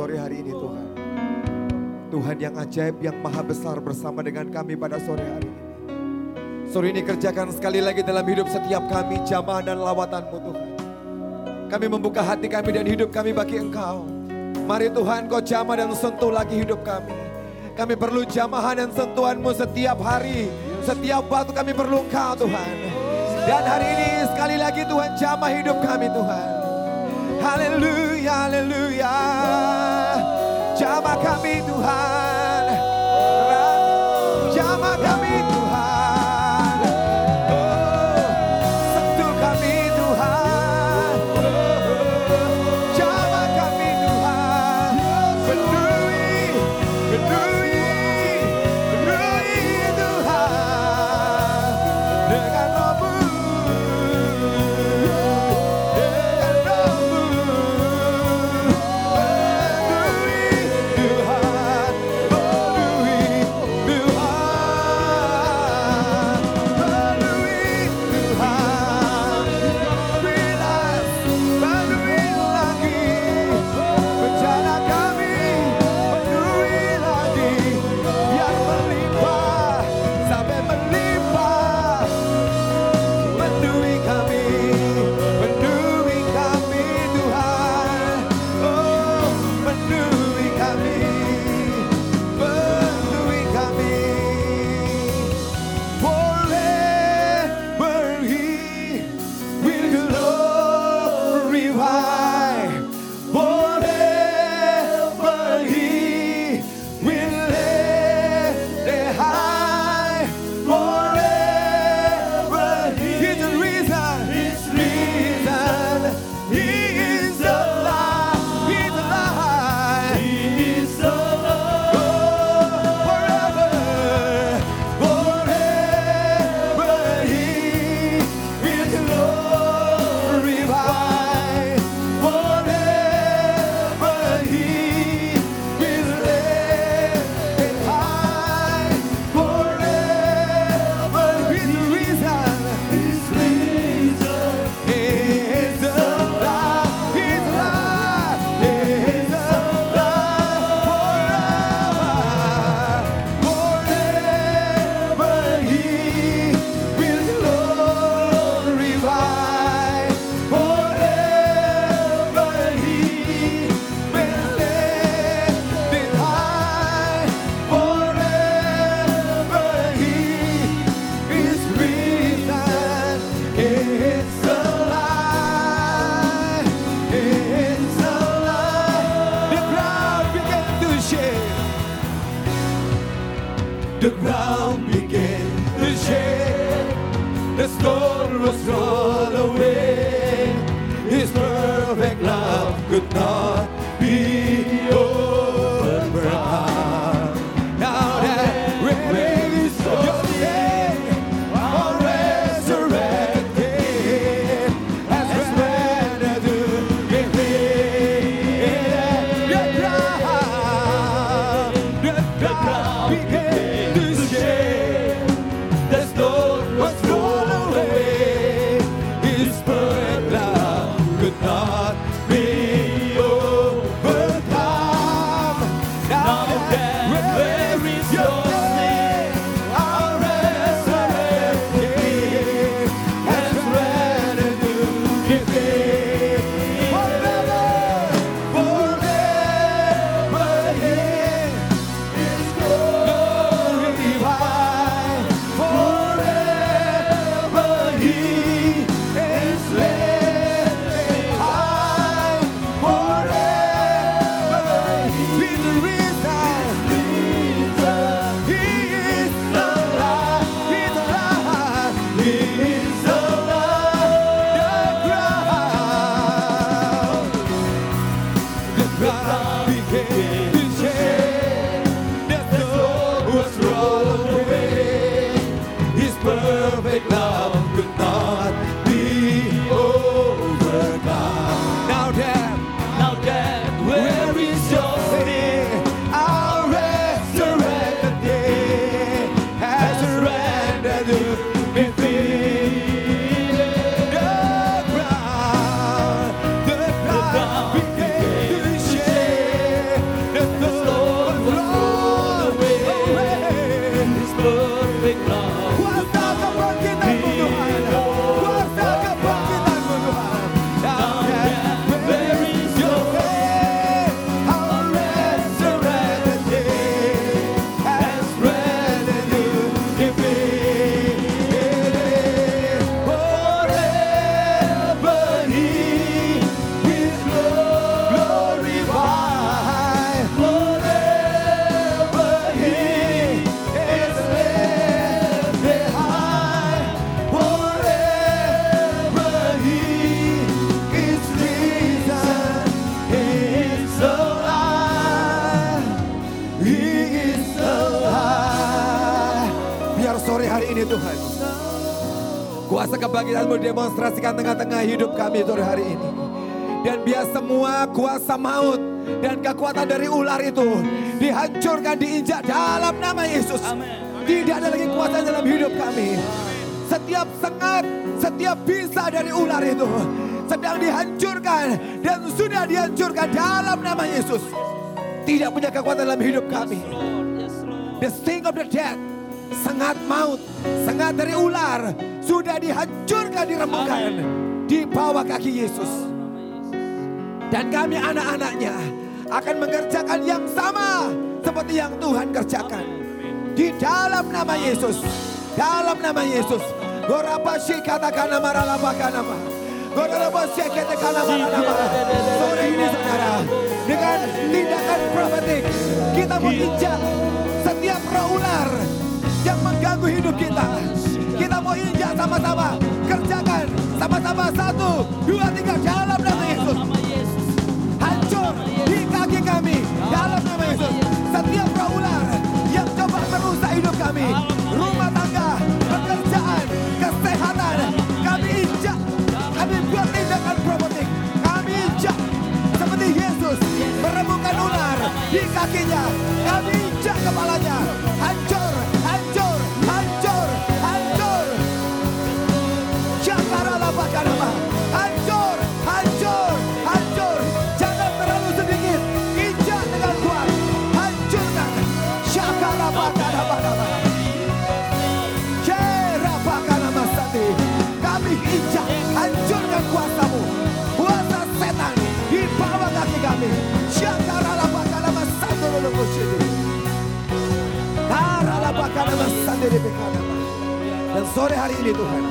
sore hari ini Tuhan. Tuhan yang ajaib, yang maha besar bersama dengan kami pada sore hari ini. Sore ini kerjakan sekali lagi dalam hidup setiap kami jamaah dan lawatanmu Tuhan. Kami membuka hati kami dan hidup kami bagi Engkau. Mari Tuhan kau jamah dan sentuh lagi hidup kami. Kami perlu jamahan dan sentuhanmu setiap hari. Setiap waktu kami perlu Engkau Tuhan. Dan hari ini sekali lagi Tuhan jamah hidup kami Tuhan. Haleluya, haleluya. Jamah kami Tuhan. Sore hari ini. Dan biar semua kuasa maut dan kekuatan dari ular itu dihancurkan, diinjak dalam nama Yesus. Tidak ada lagi kuasa dalam hidup kami. Setiap sengat, setiap bisa dari ular itu sedang dihancurkan dan sudah dihancurkan dalam nama Yesus. Tidak punya kekuatan dalam hidup kami. The sting of the death, sengat maut, sengat dari ular sudah dihancurkan, diremukkan di bawah kaki Yesus. Dan kami anak-anaknya akan mengerjakan yang sama seperti yang Tuhan kerjakan. Di dalam nama Yesus. Dalam nama Yesus. Gorabashi katakan nama ralabakan nama. Gorabashi katakan nama nama. Sore ini saudara. Dengan tindakan profetik. Kita menginjak setiap roh ular yang mengganggu hidup kita. Kita mau injak sama-sama. Kerjakan sama-sama. Satu, dua, tiga. Dalam nama Yesus. Kaki kami. Dalam nama Yesus. Setiap roh ular yang coba merusak hidup kami, rumah tangga, pekerjaan, kesehatan, kami injak, kami buat tindakan promoting, kami injak. Seperti Yesus meremukan ular di kakinya, kami injak kepalanya, masati. Dan sore hari ini Tuhan.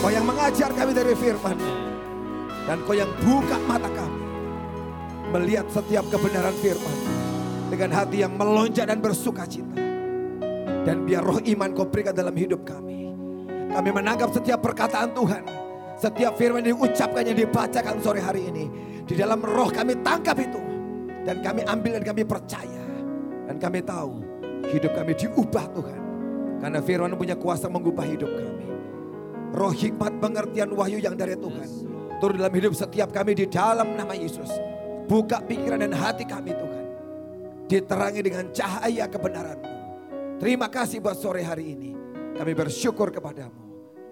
Kau yang mengajar kami dari firman Dan kau yang buka mata kami. Melihat setiap kebenaran firman. Dengan hati yang melonjak dan bersuka cita. Dan biar roh iman kau berikan dalam hidup kami. Kami menangkap setiap perkataan Tuhan. Setiap firman yang diucapkan yang dibacakan sore hari ini. Di dalam roh kami tangkap itu. Dan kami ambil dan kami percaya. Dan kami tahu hidup kami diubah Tuhan. Karena firman punya kuasa mengubah hidup kami. Roh hikmat pengertian wahyu yang dari Tuhan. Turun dalam hidup setiap kami di dalam nama Yesus. Buka pikiran dan hati kami Tuhan. Diterangi dengan cahaya kebenaran Terima kasih buat sore hari ini. Kami bersyukur kepadamu.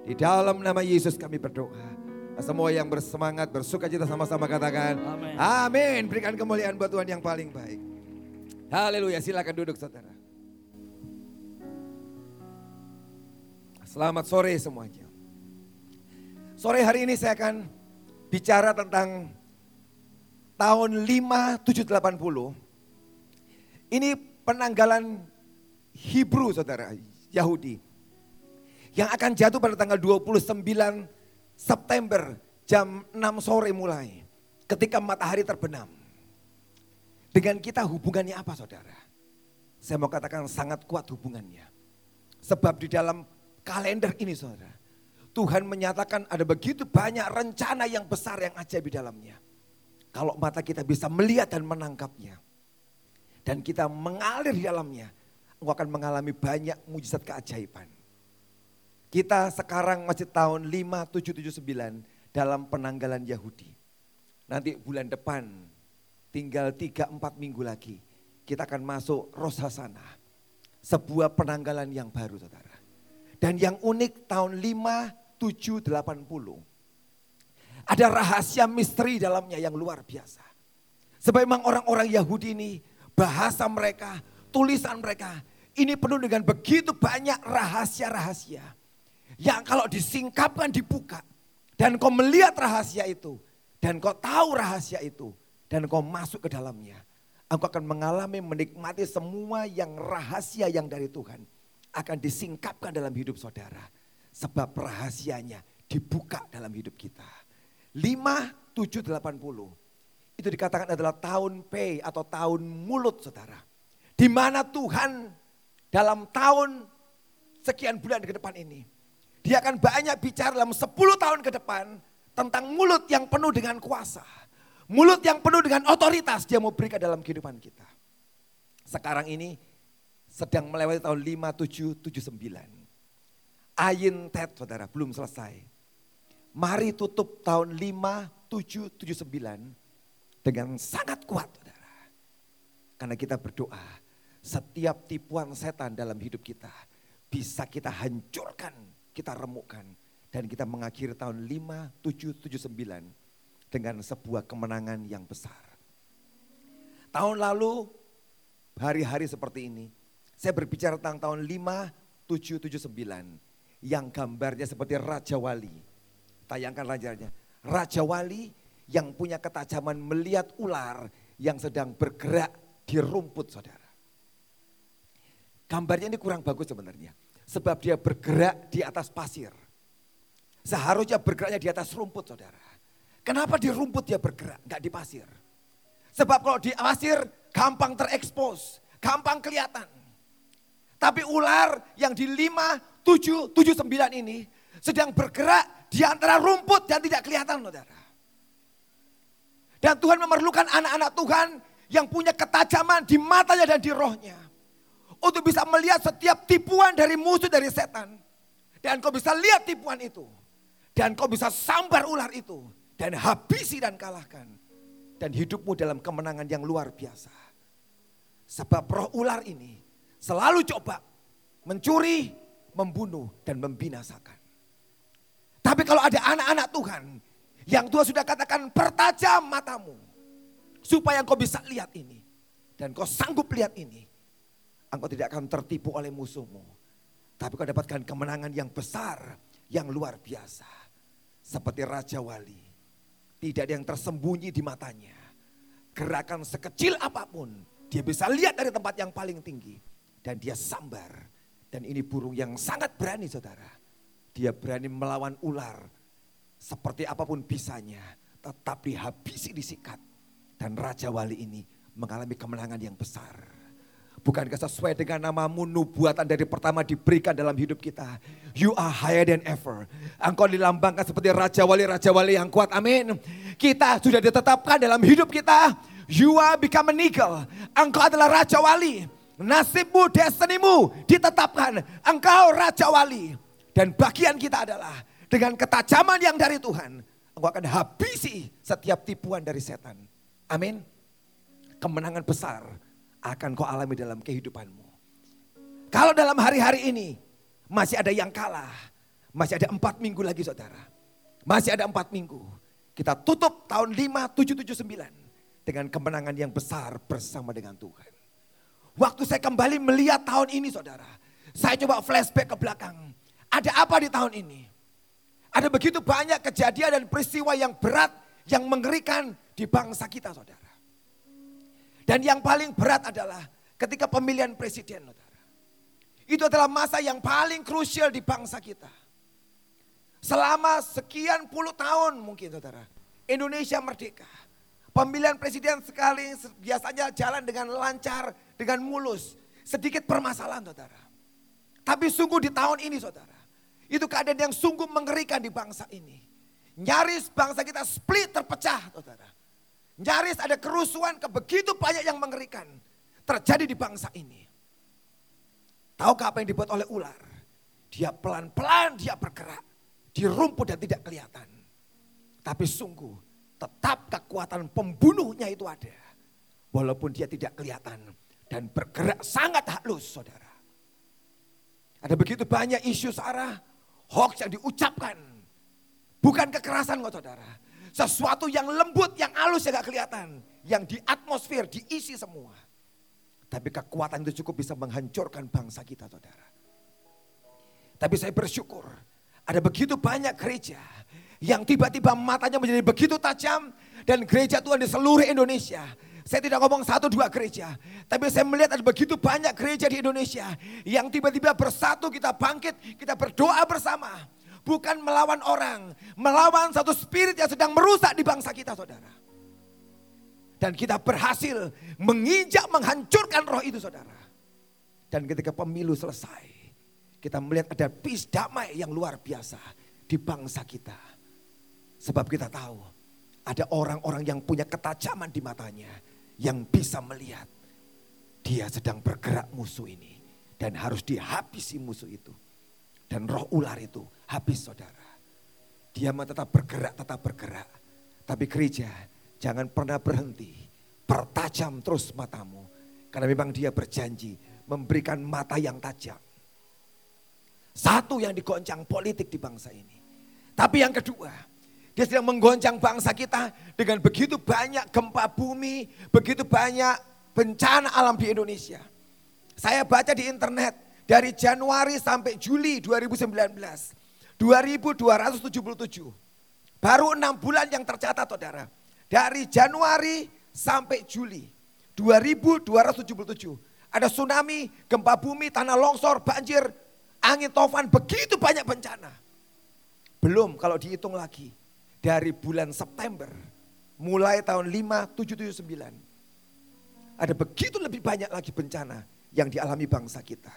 Di dalam nama Yesus kami berdoa. Semua yang bersemangat, bersuka cita sama-sama katakan. Amin. Berikan kemuliaan buat Tuhan yang paling baik. Haleluya. Silakan duduk saudara. Selamat sore semuanya. Sore hari ini saya akan bicara tentang tahun 5780. Ini penanggalan Hebrew saudara, Yahudi. Yang akan jatuh pada tanggal 29 September jam 6 sore mulai. Ketika matahari terbenam. Dengan kita hubungannya apa saudara? Saya mau katakan sangat kuat hubungannya. Sebab di dalam kalender ini saudara. Tuhan menyatakan ada begitu banyak rencana yang besar yang ajaib di dalamnya. Kalau mata kita bisa melihat dan menangkapnya. Dan kita mengalir di dalamnya. Engkau akan mengalami banyak mujizat keajaiban. Kita sekarang masih tahun 5779 dalam penanggalan Yahudi. Nanti bulan depan tinggal 3-4 minggu lagi. Kita akan masuk Rosh Hashanah. Sebuah penanggalan yang baru saudara. Dan yang unik tahun 5780. Ada rahasia misteri dalamnya yang luar biasa. Sebab memang orang-orang Yahudi ini bahasa mereka, tulisan mereka. Ini penuh dengan begitu banyak rahasia-rahasia yang kalau disingkapkan dibuka dan kau melihat rahasia itu dan kau tahu rahasia itu dan kau masuk ke dalamnya, engkau akan mengalami menikmati semua yang rahasia yang dari Tuhan akan disingkapkan dalam hidup saudara. Sebab rahasianya dibuka dalam hidup kita. 5, 7, 80. Itu dikatakan adalah tahun P atau tahun mulut saudara. Di mana Tuhan dalam tahun sekian bulan ke depan ini dia akan banyak bicara dalam 10 tahun ke depan tentang mulut yang penuh dengan kuasa. Mulut yang penuh dengan otoritas dia mau berikan dalam kehidupan kita. Sekarang ini sedang melewati tahun 5779. Ayin Ted saudara, belum selesai. Mari tutup tahun 5779 dengan sangat kuat saudara. Karena kita berdoa setiap tipuan setan dalam hidup kita bisa kita hancurkan, kita remukkan. Dan kita mengakhiri tahun 5779 dengan sebuah kemenangan yang besar. Tahun lalu hari-hari seperti ini saya berbicara tentang tahun 5779 yang gambarnya seperti Raja Wali. Tayangkan rajanya. Raja Wali yang punya ketajaman melihat ular yang sedang bergerak di rumput saudara. Gambarnya ini kurang bagus sebenarnya. Sebab dia bergerak di atas pasir. Seharusnya bergeraknya di atas rumput saudara. Kenapa di rumput dia bergerak, nggak di pasir? Sebab kalau di pasir gampang terekspos, gampang kelihatan. Tapi ular yang di 5, 7, 7, 9 ini sedang bergerak di antara rumput dan tidak kelihatan saudara. Dan Tuhan memerlukan anak-anak Tuhan yang punya ketajaman di matanya dan di rohnya. Untuk bisa melihat setiap tipuan dari musuh dari setan. Dan kau bisa lihat tipuan itu. Dan kau bisa sambar ular itu. Dan habisi dan kalahkan. Dan hidupmu dalam kemenangan yang luar biasa. Sebab roh ular ini selalu coba mencuri, membunuh, dan membinasakan. Tapi kalau ada anak-anak Tuhan yang Tuhan sudah katakan pertajam matamu. Supaya kau bisa lihat ini. Dan kau sanggup lihat ini. Engkau tidak akan tertipu oleh musuhmu. Tapi kau dapatkan kemenangan yang besar, yang luar biasa seperti Raja Wali. Tidak ada yang tersembunyi di matanya. Gerakan sekecil apa pun, dia bisa lihat dari tempat yang paling tinggi. Dan dia sambar. Dan ini burung yang sangat berani saudara. Dia berani melawan ular. Seperti apa pun bisanya. Tetap dihabisi disikat. Dan Raja Wali ini mengalami kemenangan yang besar. Bukankah sesuai dengan namamu nubuatan dari pertama diberikan dalam hidup kita. You are higher than ever. Engkau dilambangkan seperti Raja Wali-Raja Wali yang kuat. Amin. Kita sudah ditetapkan dalam hidup kita. You are become an eagle. Engkau adalah Raja Wali. Nasibmu, destinimu ditetapkan. Engkau Raja Wali. Dan bagian kita adalah dengan ketajaman yang dari Tuhan. Engkau akan habisi setiap tipuan dari setan. Amin. Kemenangan besar akan kau alami dalam kehidupanmu. Kalau dalam hari-hari ini masih ada yang kalah, masih ada empat minggu lagi saudara. Masih ada empat minggu. Kita tutup tahun 5779 dengan kemenangan yang besar bersama dengan Tuhan. Waktu saya kembali melihat tahun ini saudara. Saya coba flashback ke belakang. Ada apa di tahun ini? Ada begitu banyak kejadian dan peristiwa yang berat, yang mengerikan di bangsa kita saudara. Dan yang paling berat adalah ketika pemilihan presiden. Saudara. Itu adalah masa yang paling krusial di bangsa kita. Selama sekian puluh tahun mungkin saudara. Indonesia merdeka. Pemilihan presiden sekali biasanya jalan dengan lancar, dengan mulus. Sedikit permasalahan saudara. Tapi sungguh di tahun ini saudara. Itu keadaan yang sungguh mengerikan di bangsa ini. Nyaris bangsa kita split terpecah saudara. Nyaris ada kerusuhan ke begitu banyak yang mengerikan. Terjadi di bangsa ini. Tahukah apa yang dibuat oleh ular? Dia pelan-pelan dia bergerak. Di rumput dan tidak kelihatan. Tapi sungguh tetap kekuatan pembunuhnya itu ada. Walaupun dia tidak kelihatan. Dan bergerak sangat halus saudara. Ada begitu banyak isu Sarah. Hoax yang diucapkan. Bukan kekerasan kok saudara sesuatu yang lembut, yang halus yang gak kelihatan. Yang di atmosfer, diisi semua. Tapi kekuatan itu cukup bisa menghancurkan bangsa kita saudara. Tapi saya bersyukur ada begitu banyak gereja yang tiba-tiba matanya menjadi begitu tajam dan gereja Tuhan di seluruh Indonesia. Saya tidak ngomong satu dua gereja, tapi saya melihat ada begitu banyak gereja di Indonesia yang tiba-tiba bersatu kita bangkit, kita berdoa bersama bukan melawan orang, melawan satu spirit yang sedang merusak di bangsa kita, saudara. Dan kita berhasil menginjak, menghancurkan roh itu, saudara. Dan ketika pemilu selesai, kita melihat ada peace damai yang luar biasa di bangsa kita. Sebab kita tahu ada orang-orang yang punya ketajaman di matanya yang bisa melihat dia sedang bergerak musuh ini dan harus dihabisi musuh itu. Dan roh ular itu habis saudara. Dia tetap bergerak, tetap bergerak. Tapi gereja jangan pernah berhenti. Pertajam terus matamu. Karena memang dia berjanji memberikan mata yang tajam. Satu yang digoncang politik di bangsa ini. Tapi yang kedua, dia sedang menggoncang bangsa kita dengan begitu banyak gempa bumi, begitu banyak bencana alam di Indonesia. Saya baca di internet dari Januari sampai Juli 2019, 2277. Baru enam bulan yang tercatat saudara. Dari Januari sampai Juli 2277. Ada tsunami, gempa bumi, tanah longsor, banjir, angin tofan, begitu banyak bencana. Belum kalau dihitung lagi dari bulan September mulai tahun 5779 ada begitu lebih banyak lagi bencana yang dialami bangsa kita.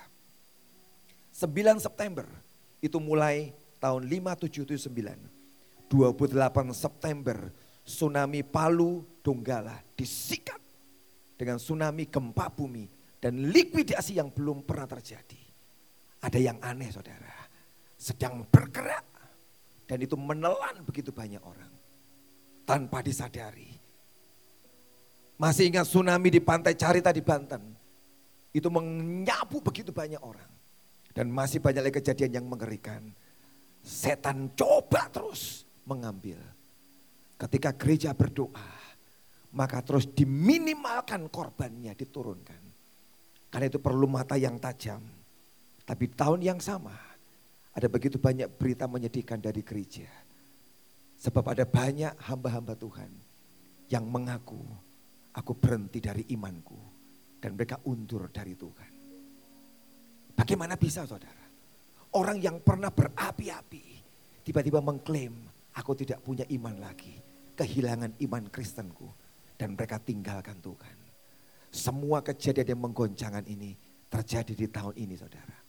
9 September itu mulai tahun 5779. 28 September tsunami Palu Donggala disikat dengan tsunami gempa bumi dan likuidasi yang belum pernah terjadi. Ada yang aneh saudara, sedang bergerak dan itu menelan begitu banyak orang tanpa disadari masih ingat tsunami di pantai Carita di Banten. Itu menyapu begitu banyak orang. Dan masih banyak lagi kejadian yang mengerikan. Setan coba terus mengambil. Ketika gereja berdoa, maka terus diminimalkan korbannya, diturunkan. Karena itu perlu mata yang tajam. Tapi tahun yang sama, ada begitu banyak berita menyedihkan dari gereja. Sebab ada banyak hamba-hamba Tuhan yang mengaku aku berhenti dari imanku. Dan mereka undur dari Tuhan. Bagaimana bisa saudara? Orang yang pernah berapi-api, tiba-tiba mengklaim, aku tidak punya iman lagi. Kehilangan iman Kristenku. Dan mereka tinggalkan Tuhan. Semua kejadian yang menggoncangan ini terjadi di tahun ini saudara.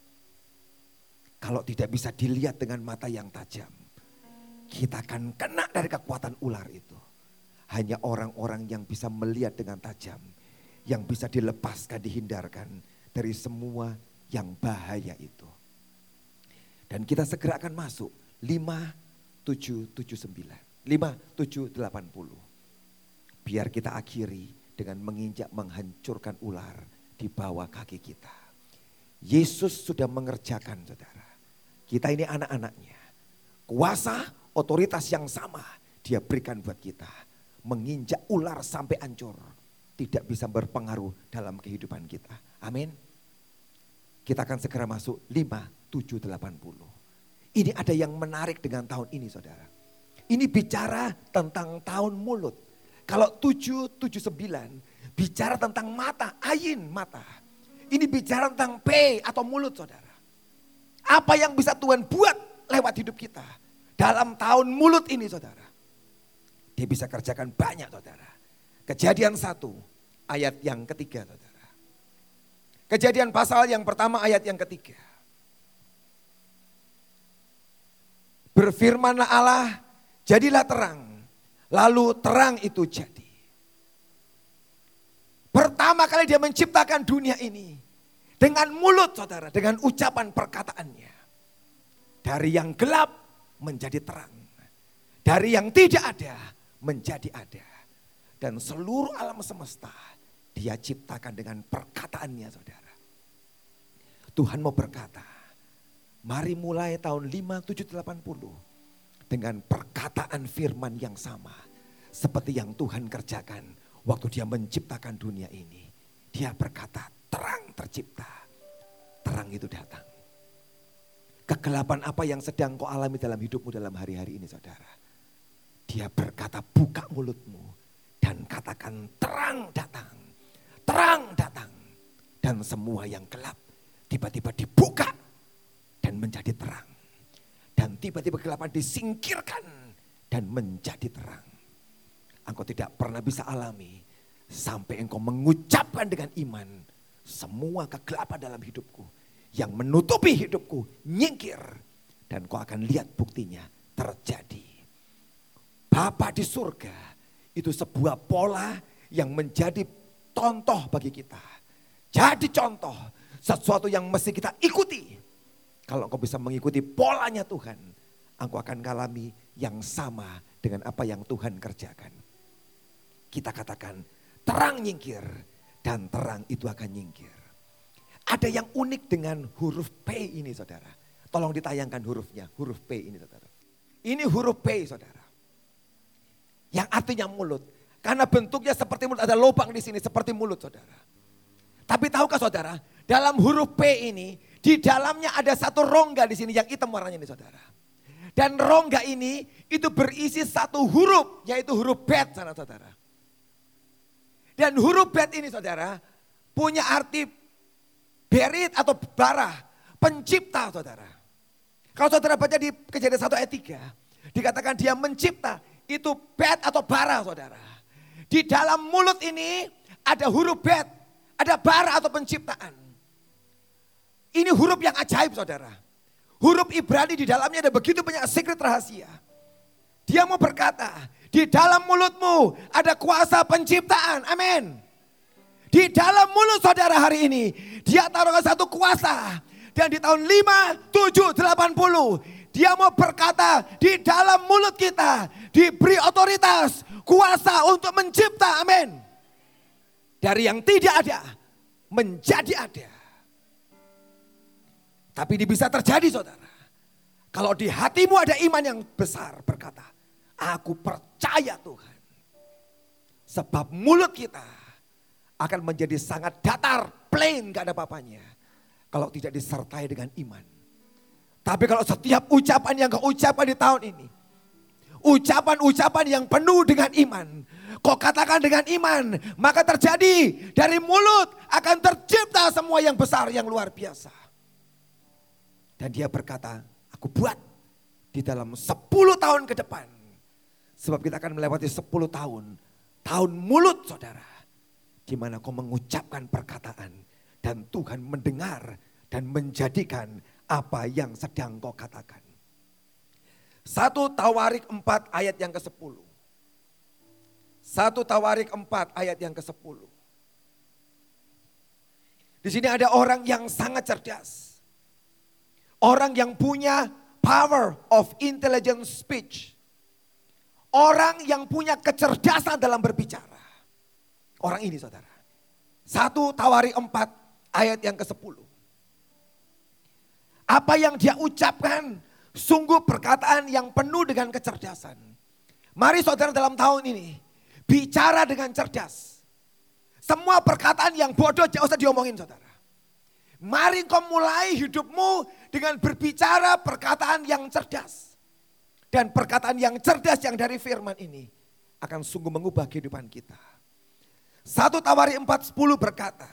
Kalau tidak bisa dilihat dengan mata yang tajam, kita akan kena dari kekuatan ular itu. Hanya orang-orang yang bisa melihat dengan tajam. Yang bisa dilepaskan, dihindarkan dari semua yang bahaya itu. Dan kita segera akan masuk 5779. 5780. Biar kita akhiri dengan menginjak menghancurkan ular di bawah kaki kita. Yesus sudah mengerjakan saudara. Kita ini anak-anaknya. Kuasa, otoritas yang sama dia berikan buat kita menginjak ular sampai hancur. Tidak bisa berpengaruh dalam kehidupan kita. Amin. Kita akan segera masuk 5, 7, 80. Ini ada yang menarik dengan tahun ini saudara. Ini bicara tentang tahun mulut. Kalau 7, 7, 9 bicara tentang mata, ain mata. Ini bicara tentang P atau mulut saudara. Apa yang bisa Tuhan buat lewat hidup kita. Dalam tahun mulut ini saudara. Dia bisa kerjakan banyak saudara. Kejadian satu ayat yang ketiga saudara. Kejadian pasal yang pertama ayat yang ketiga. Berfirmanlah Allah, jadilah terang. Lalu terang itu jadi. Pertama kali dia menciptakan dunia ini. Dengan mulut saudara, dengan ucapan perkataannya. Dari yang gelap menjadi terang. Dari yang tidak ada menjadi ada. Dan seluruh alam semesta dia ciptakan dengan perkataannya saudara. Tuhan mau berkata, mari mulai tahun 5780 dengan perkataan firman yang sama. Seperti yang Tuhan kerjakan waktu dia menciptakan dunia ini. Dia berkata, terang tercipta, terang itu datang. Kegelapan apa yang sedang kau alami dalam hidupmu dalam hari-hari ini saudara? Dia berkata buka mulutmu dan katakan terang datang. Terang datang. Dan semua yang gelap tiba-tiba dibuka dan menjadi terang. Dan tiba-tiba kegelapan disingkirkan dan menjadi terang. Engkau tidak pernah bisa alami sampai engkau mengucapkan dengan iman semua kegelapan dalam hidupku yang menutupi hidupku nyingkir dan kau akan lihat buktinya terjadi. Bapa di surga itu sebuah pola yang menjadi contoh bagi kita. Jadi contoh sesuatu yang mesti kita ikuti. Kalau engkau bisa mengikuti polanya Tuhan, engkau akan mengalami yang sama dengan apa yang Tuhan kerjakan. Kita katakan terang nyingkir dan terang itu akan nyingkir. Ada yang unik dengan huruf P ini saudara. Tolong ditayangkan hurufnya, huruf P ini saudara. Ini huruf P saudara. Yang artinya mulut. Karena bentuknya seperti mulut, ada lubang di sini seperti mulut saudara. Tapi tahukah saudara, dalam huruf P ini, di dalamnya ada satu rongga di sini yang hitam warnanya ini saudara. Dan rongga ini itu berisi satu huruf, yaitu huruf bet sana saudara. Dan huruf bet ini saudara, punya arti berit atau bara, pencipta saudara. Kalau saudara baca di kejadian satu ayat 3, dikatakan dia mencipta, itu bet atau bara saudara. Di dalam mulut ini ada huruf bet, ada bara atau penciptaan. Ini huruf yang ajaib saudara. Huruf Ibrani di dalamnya ada begitu banyak secret rahasia. Dia mau berkata, di dalam mulutmu ada kuasa penciptaan. Amin. Di dalam mulut saudara hari ini, dia taruhkan satu kuasa. Dan di tahun 5, 7, 80, dia mau berkata di dalam mulut kita diberi otoritas, kuasa untuk mencipta. Amin. Dari yang tidak ada, menjadi ada. Tapi ini bisa terjadi saudara. Kalau di hatimu ada iman yang besar berkata, aku percaya Tuhan. Sebab mulut kita akan menjadi sangat datar, plain, gak ada papanya. Kalau tidak disertai dengan iman. Tapi kalau setiap ucapan yang kau ucapkan di tahun ini. Ucapan-ucapan yang penuh dengan iman. Kau katakan dengan iman. Maka terjadi dari mulut akan tercipta semua yang besar yang luar biasa. Dan dia berkata, aku buat di dalam 10 tahun ke depan. Sebab kita akan melewati 10 tahun. Tahun mulut saudara di mana kau mengucapkan perkataan dan Tuhan mendengar dan menjadikan apa yang sedang kau katakan. Satu Tawarik 4 ayat yang ke-10. Satu Tawarik 4 ayat yang ke-10. Di sini ada orang yang sangat cerdas. Orang yang punya power of intelligent speech. Orang yang punya kecerdasan dalam berbicara. Orang ini saudara. Satu Tawari empat ayat yang ke-10. Apa yang dia ucapkan sungguh perkataan yang penuh dengan kecerdasan. Mari saudara dalam tahun ini bicara dengan cerdas. Semua perkataan yang bodoh jangan usah diomongin saudara. Mari kau mulai hidupmu dengan berbicara perkataan yang cerdas. Dan perkataan yang cerdas yang dari firman ini akan sungguh mengubah kehidupan kita. Satu Tawari 4.10 berkata,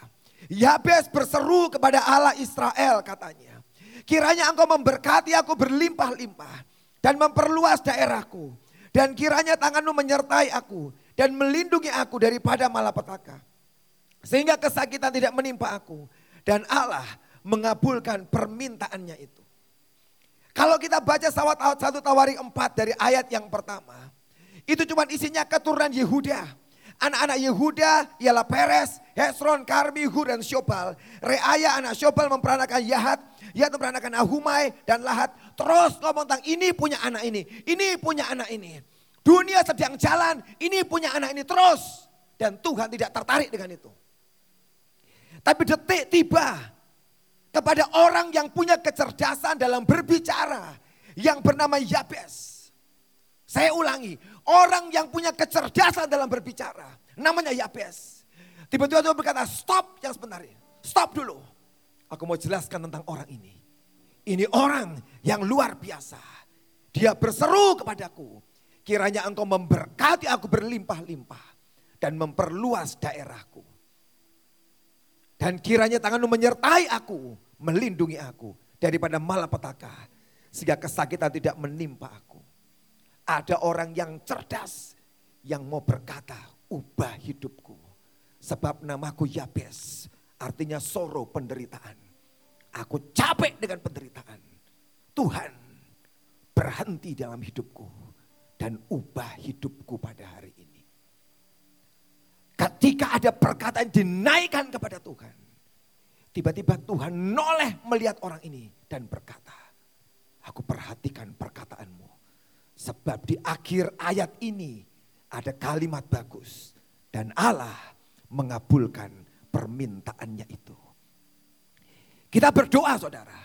Yabes berseru kepada Allah Israel katanya. Kiranya engkau memberkati aku berlimpah-limpah dan memperluas daerahku. Dan kiranya tanganmu menyertai aku dan melindungi aku daripada malapetaka. Sehingga kesakitan tidak menimpa aku. Dan Allah mengabulkan permintaannya itu. Kalau kita baca satu Tawari 4 dari ayat yang pertama. Itu cuma isinya keturunan Yehuda Anak-anak Yehuda ialah Peres, Hesron, Karmi, Hur, dan Syobal. Reaya anak Syobal memperanakan Yahat, Yahat memperanakan Ahumai dan Lahat. Terus ngomong tentang ini punya anak ini, ini punya anak ini. Dunia sedang jalan, ini punya anak ini terus. Dan Tuhan tidak tertarik dengan itu. Tapi detik tiba kepada orang yang punya kecerdasan dalam berbicara yang bernama Yabes. Saya ulangi, orang yang punya kecerdasan dalam berbicara, namanya Yabes. Tiba-tiba Tuhan berkata, stop yang sebentar, stop dulu. Aku mau jelaskan tentang orang ini. Ini orang yang luar biasa. Dia berseru kepadaku, kiranya engkau memberkati aku berlimpah-limpah dan memperluas daerahku. Dan kiranya tanganmu menyertai aku, melindungi aku daripada malapetaka. Sehingga kesakitan tidak menimpa aku. Ada orang yang cerdas yang mau berkata, ubah hidupku. Sebab namaku Yabes, artinya soro penderitaan. Aku capek dengan penderitaan. Tuhan berhenti dalam hidupku dan ubah hidupku pada hari. Ketika ada perkataan dinaikkan kepada Tuhan, Tiba-tiba Tuhan noleh melihat orang ini dan berkata, aku perhatikan perkataanmu. Sebab di akhir ayat ini ada kalimat bagus. Dan Allah mengabulkan permintaannya itu. Kita berdoa saudara.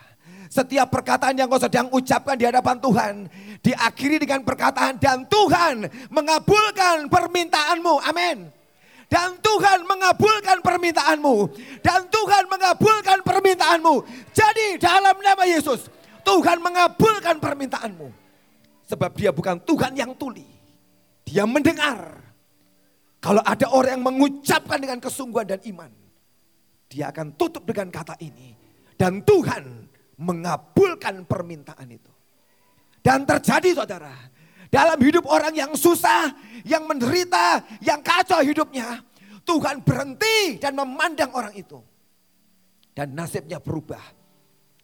Setiap perkataan yang kau sedang ucapkan di hadapan Tuhan. Diakhiri dengan perkataan dan Tuhan mengabulkan permintaanmu. Amin. Dan Tuhan mengabulkan permintaanmu. Dan Tuhan mengabulkan permintaanmu. Jadi dalam nama Yesus. Tuhan mengabulkan permintaanmu. Sebab dia bukan Tuhan yang tuli. Dia mendengar. Kalau ada orang yang mengucapkan dengan kesungguhan dan iman. Dia akan tutup dengan kata ini. Dan Tuhan mengabulkan permintaan itu. Dan terjadi saudara, dalam hidup orang yang susah, yang menderita, yang kacau hidupnya, Tuhan berhenti dan memandang orang itu. Dan nasibnya berubah.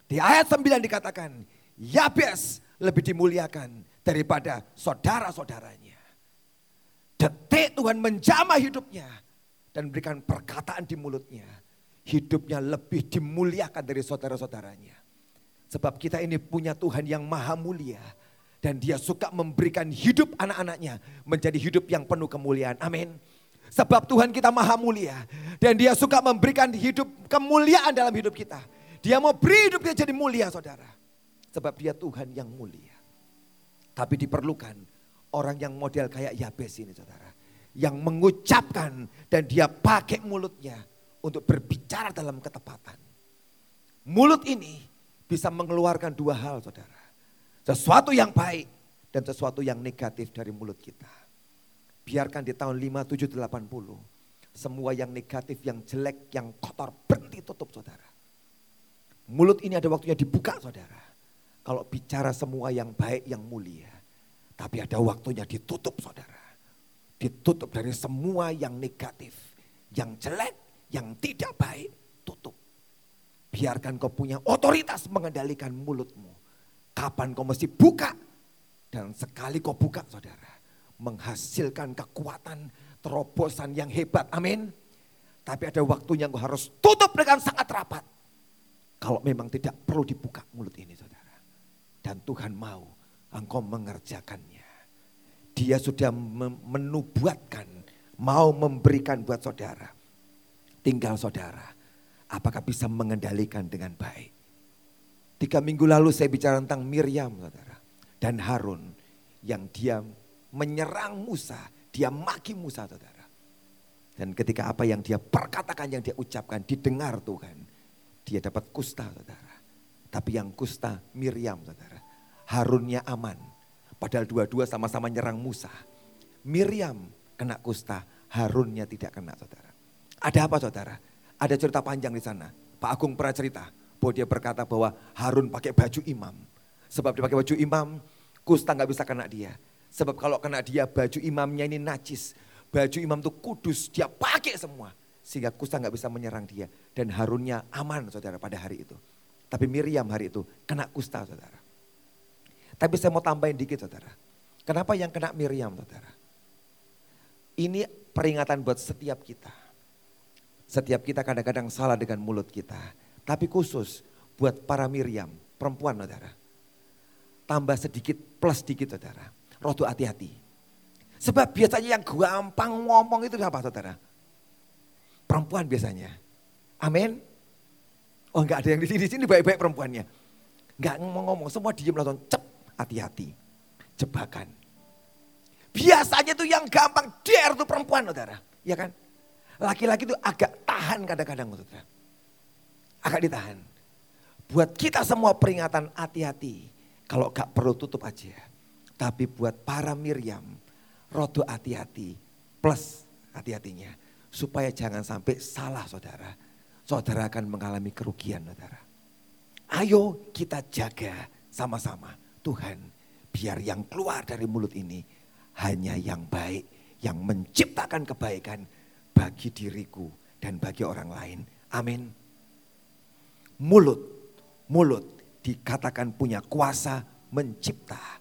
Di ayat 9 dikatakan, Yabes lebih dimuliakan daripada saudara-saudaranya. Detik Tuhan menjamah hidupnya dan berikan perkataan di mulutnya. Hidupnya lebih dimuliakan dari saudara-saudaranya. Sebab kita ini punya Tuhan yang maha mulia. Dan dia suka memberikan hidup anak-anaknya menjadi hidup yang penuh kemuliaan. Amin. Sebab Tuhan kita maha mulia. Dan dia suka memberikan hidup kemuliaan dalam hidup kita. Dia mau beri hidup kita jadi mulia saudara. Sebab dia Tuhan yang mulia. Tapi diperlukan orang yang model kayak Yabes ini saudara. Yang mengucapkan dan dia pakai mulutnya untuk berbicara dalam ketepatan. Mulut ini bisa mengeluarkan dua hal saudara. Sesuatu yang baik dan sesuatu yang negatif dari mulut kita. Biarkan di tahun 5780 semua yang negatif, yang jelek, yang kotor berhenti tutup saudara. Mulut ini ada waktunya dibuka saudara. Kalau bicara semua yang baik, yang mulia. Tapi ada waktunya ditutup saudara. Ditutup dari semua yang negatif. Yang jelek, yang tidak baik, tutup. Biarkan kau punya otoritas mengendalikan mulutmu. Kapan kau mesti buka. Dan sekali kau buka saudara. Menghasilkan kekuatan terobosan yang hebat. Amin. Tapi ada waktunya kau harus tutup dengan sangat rapat. Kalau memang tidak perlu dibuka mulut ini saudara. Dan Tuhan mau engkau mengerjakannya. Dia sudah menubuatkan, mau memberikan buat saudara. Tinggal saudara apakah bisa mengendalikan dengan baik. Tiga minggu lalu saya bicara tentang Miriam saudara. Dan Harun yang dia menyerang Musa, dia maki Musa saudara. Dan ketika apa yang dia perkatakan, yang dia ucapkan didengar Tuhan. Dia dapat kusta saudara. Tapi yang kusta Miriam saudara. Harunnya aman. Padahal dua-dua sama-sama nyerang Musa. Miriam kena kusta, Harunnya tidak kena saudara. Ada apa saudara? Ada cerita panjang di sana. Pak Agung pernah cerita bahwa dia berkata bahwa Harun pakai baju imam. Sebab dia pakai baju imam, kusta nggak bisa kena dia. Sebab kalau kena dia baju imamnya ini najis. Baju imam itu kudus, dia pakai semua. Sehingga kusta nggak bisa menyerang dia. Dan Harunnya aman saudara pada hari itu. Tapi Miriam hari itu kena kusta saudara. Tapi saya mau tambahin dikit saudara. Kenapa yang kena Miriam saudara? Ini peringatan buat setiap kita. Setiap kita kadang-kadang salah dengan mulut kita. Tapi khusus buat para Miriam, perempuan saudara. Tambah sedikit plus sedikit saudara. Rodo hati-hati. Sebab biasanya yang gampang ngomong itu apa saudara? Perempuan biasanya. Amin. Oh enggak ada yang di sini, di sini baik-baik perempuannya. Enggak ngomong-ngomong, semua diem langsung cep, hati-hati. Jebakan. Biasanya tuh yang gampang der tuh perempuan saudara. Ya kan? Laki-laki itu agak tahan kadang-kadang saudara. Agak ditahan. Buat kita semua peringatan hati-hati. Kalau gak perlu tutup aja. Tapi buat para Miriam, rodo hati-hati. Plus hati-hatinya. Supaya jangan sampai salah saudara. Saudara akan mengalami kerugian saudara. Ayo kita jaga sama-sama. Tuhan biar yang keluar dari mulut ini hanya yang baik. Yang menciptakan kebaikan bagi diriku dan bagi orang lain. Amin. Mulut, mulut dikatakan punya kuasa mencipta.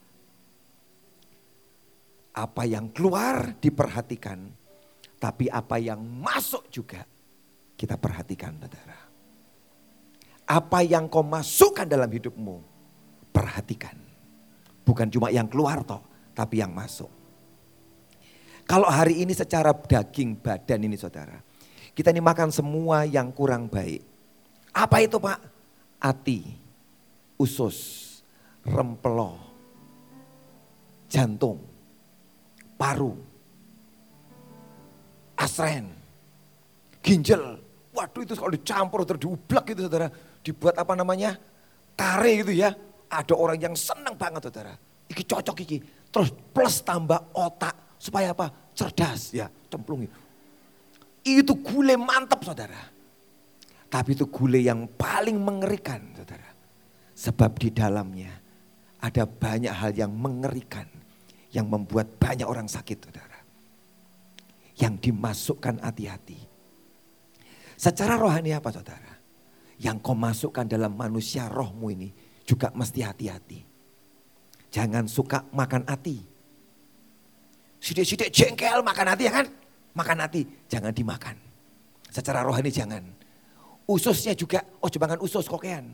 Apa yang keluar diperhatikan, tapi apa yang masuk juga kita perhatikan saudara. Apa yang kau masukkan dalam hidupmu, perhatikan. Bukan cuma yang keluar toh, tapi yang masuk. Kalau hari ini secara daging badan ini saudara, kita ini makan semua yang kurang baik. Apa itu pak? Ati, usus, rempelo, jantung, paru, asren, ginjal. Waduh itu kalau dicampur atau diublak gitu saudara. Dibuat apa namanya? Kare gitu ya. Ada orang yang senang banget saudara. Iki cocok iki. Terus plus tambah otak. Supaya apa? Cerdas ya. Cemplungi. Itu gule mantap saudara. Tapi itu gule yang paling mengerikan saudara. Sebab di dalamnya ada banyak hal yang mengerikan. Yang membuat banyak orang sakit saudara. Yang dimasukkan hati-hati. Secara rohani apa saudara? Yang kau masukkan dalam manusia rohmu ini juga mesti hati-hati. Jangan suka makan hati. Sidik-sidik jengkel makan hati ya kan? Makan hati, jangan dimakan. Secara rohani jangan. Ususnya juga, oh jangan usus kokean.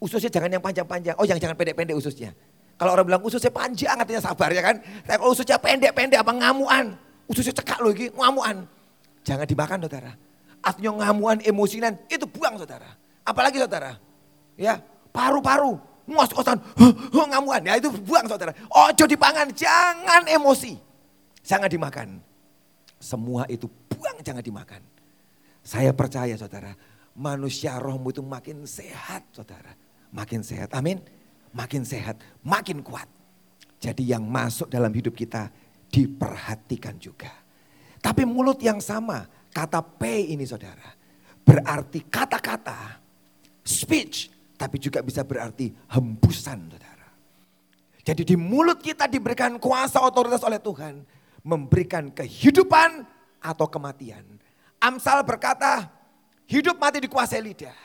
Ususnya jangan yang panjang-panjang, oh yang jangan pendek-pendek ususnya. Kalau orang bilang ususnya panjang artinya sabar ya kan. Tapi kalau ususnya pendek-pendek apa ngamuan. Ususnya cekak loh ini, ngamuan. Jangan dimakan saudara. Artinya ngamuan, emosinan, itu buang saudara. Apalagi saudara, ya paru-paru, ngos-ngosan, ngamuan. Ya itu buang saudara. Ojo dipangan, jangan emosi. Jangan dimakan. Semua itu buang, jangan dimakan. Saya percaya saudara, manusia rohmu itu makin sehat saudara. Makin sehat, amin. Makin sehat, makin kuat. Jadi yang masuk dalam hidup kita diperhatikan juga. Tapi mulut yang sama, kata P ini saudara. Berarti kata-kata speech, tapi juga bisa berarti hembusan saudara. Jadi di mulut kita diberikan kuasa otoritas oleh Tuhan. Memberikan kehidupan atau kematian. Amsal berkata hidup mati dikuasai lidah.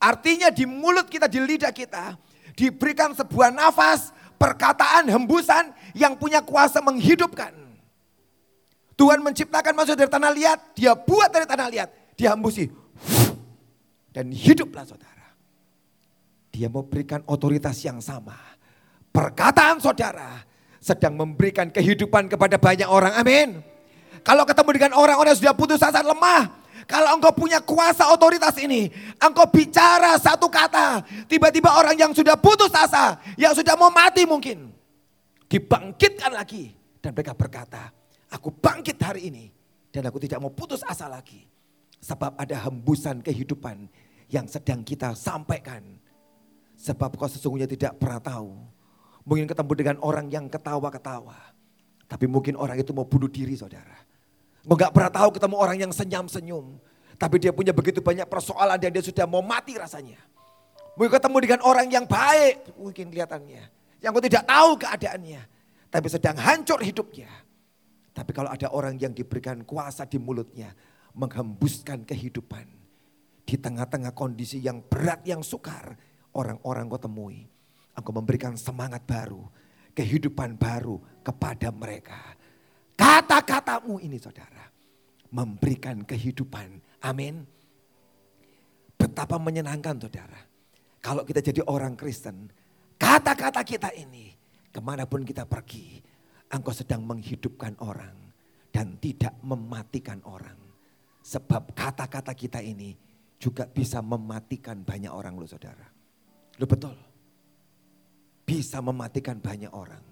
Artinya di mulut kita, di lidah kita diberikan sebuah nafas, perkataan, hembusan yang punya kuasa menghidupkan. Tuhan menciptakan manusia dari tanah liat, dia buat dari tanah liat, dia hembusi. Dan hiduplah saudara. Dia mau berikan otoritas yang sama. Perkataan saudara sedang memberikan kehidupan kepada banyak orang. Amin. Kalau ketemu dengan orang-orang yang sudah putus asa lemah. Kalau engkau punya kuasa otoritas ini. Engkau bicara satu kata. Tiba-tiba orang yang sudah putus asa. Yang sudah mau mati mungkin. Dibangkitkan lagi. Dan mereka berkata. Aku bangkit hari ini. Dan aku tidak mau putus asa lagi. Sebab ada hembusan kehidupan yang sedang kita sampaikan. Sebab kau sesungguhnya tidak pernah tahu. Mungkin ketemu dengan orang yang ketawa-ketawa. Tapi mungkin orang itu mau bunuh diri saudara. Kau gak pernah tahu ketemu orang yang senyum-senyum. Tapi dia punya begitu banyak persoalan dan dia sudah mau mati rasanya. Mungkin ketemu dengan orang yang baik mungkin kelihatannya. Yang kau tidak tahu keadaannya. Tapi sedang hancur hidupnya. Tapi kalau ada orang yang diberikan kuasa di mulutnya menghembuskan kehidupan di tengah-tengah kondisi yang berat, yang sukar, orang-orang kau temui. Engkau memberikan semangat baru, kehidupan baru kepada mereka. Kata-katamu ini saudara, memberikan kehidupan. Amin. Betapa menyenangkan saudara. Kalau kita jadi orang Kristen, kata-kata kita ini, ke mana pun kita pergi, engkau sedang menghidupkan orang dan tidak mematikan orang. Sebab kata-kata kita ini juga bisa mematikan banyak orang loh saudara. Lo betul. Bisa mematikan banyak orang.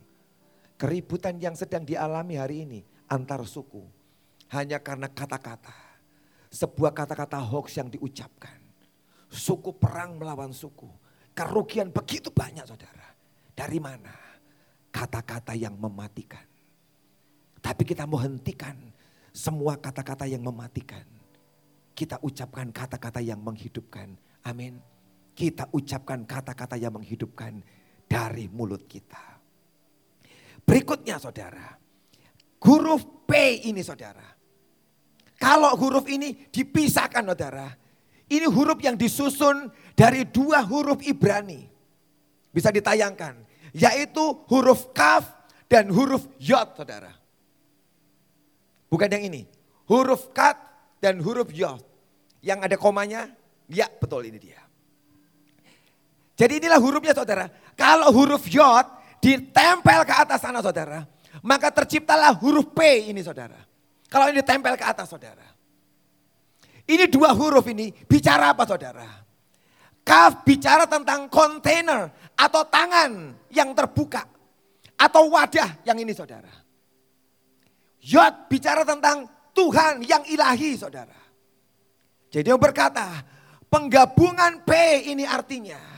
Keributan yang sedang dialami hari ini antar suku. Hanya karena kata-kata. Sebuah kata-kata hoax yang diucapkan. Suku perang melawan suku. Kerugian begitu banyak saudara. Dari mana? Kata-kata yang mematikan. Tapi kita mau hentikan semua kata-kata yang mematikan. Kita ucapkan kata-kata yang menghidupkan. Amin. Kita ucapkan kata-kata yang menghidupkan dari mulut kita. Berikutnya saudara. Huruf P ini saudara. Kalau huruf ini dipisahkan saudara. Ini huruf yang disusun dari dua huruf Ibrani. Bisa ditayangkan. Yaitu huruf kaf dan huruf yod saudara. Bukan yang ini. Huruf kat dan huruf yod. Yang ada komanya, ya betul ini dia. Jadi inilah hurufnya saudara. Kalau huruf yod ditempel ke atas sana saudara. Maka terciptalah huruf P ini saudara. Kalau ini ditempel ke atas saudara. Ini dua huruf ini bicara apa saudara? Kaf bicara tentang kontainer atau tangan yang terbuka. Atau wadah yang ini saudara. Yod bicara tentang Tuhan yang ilahi saudara. Jadi yang berkata penggabungan P ini artinya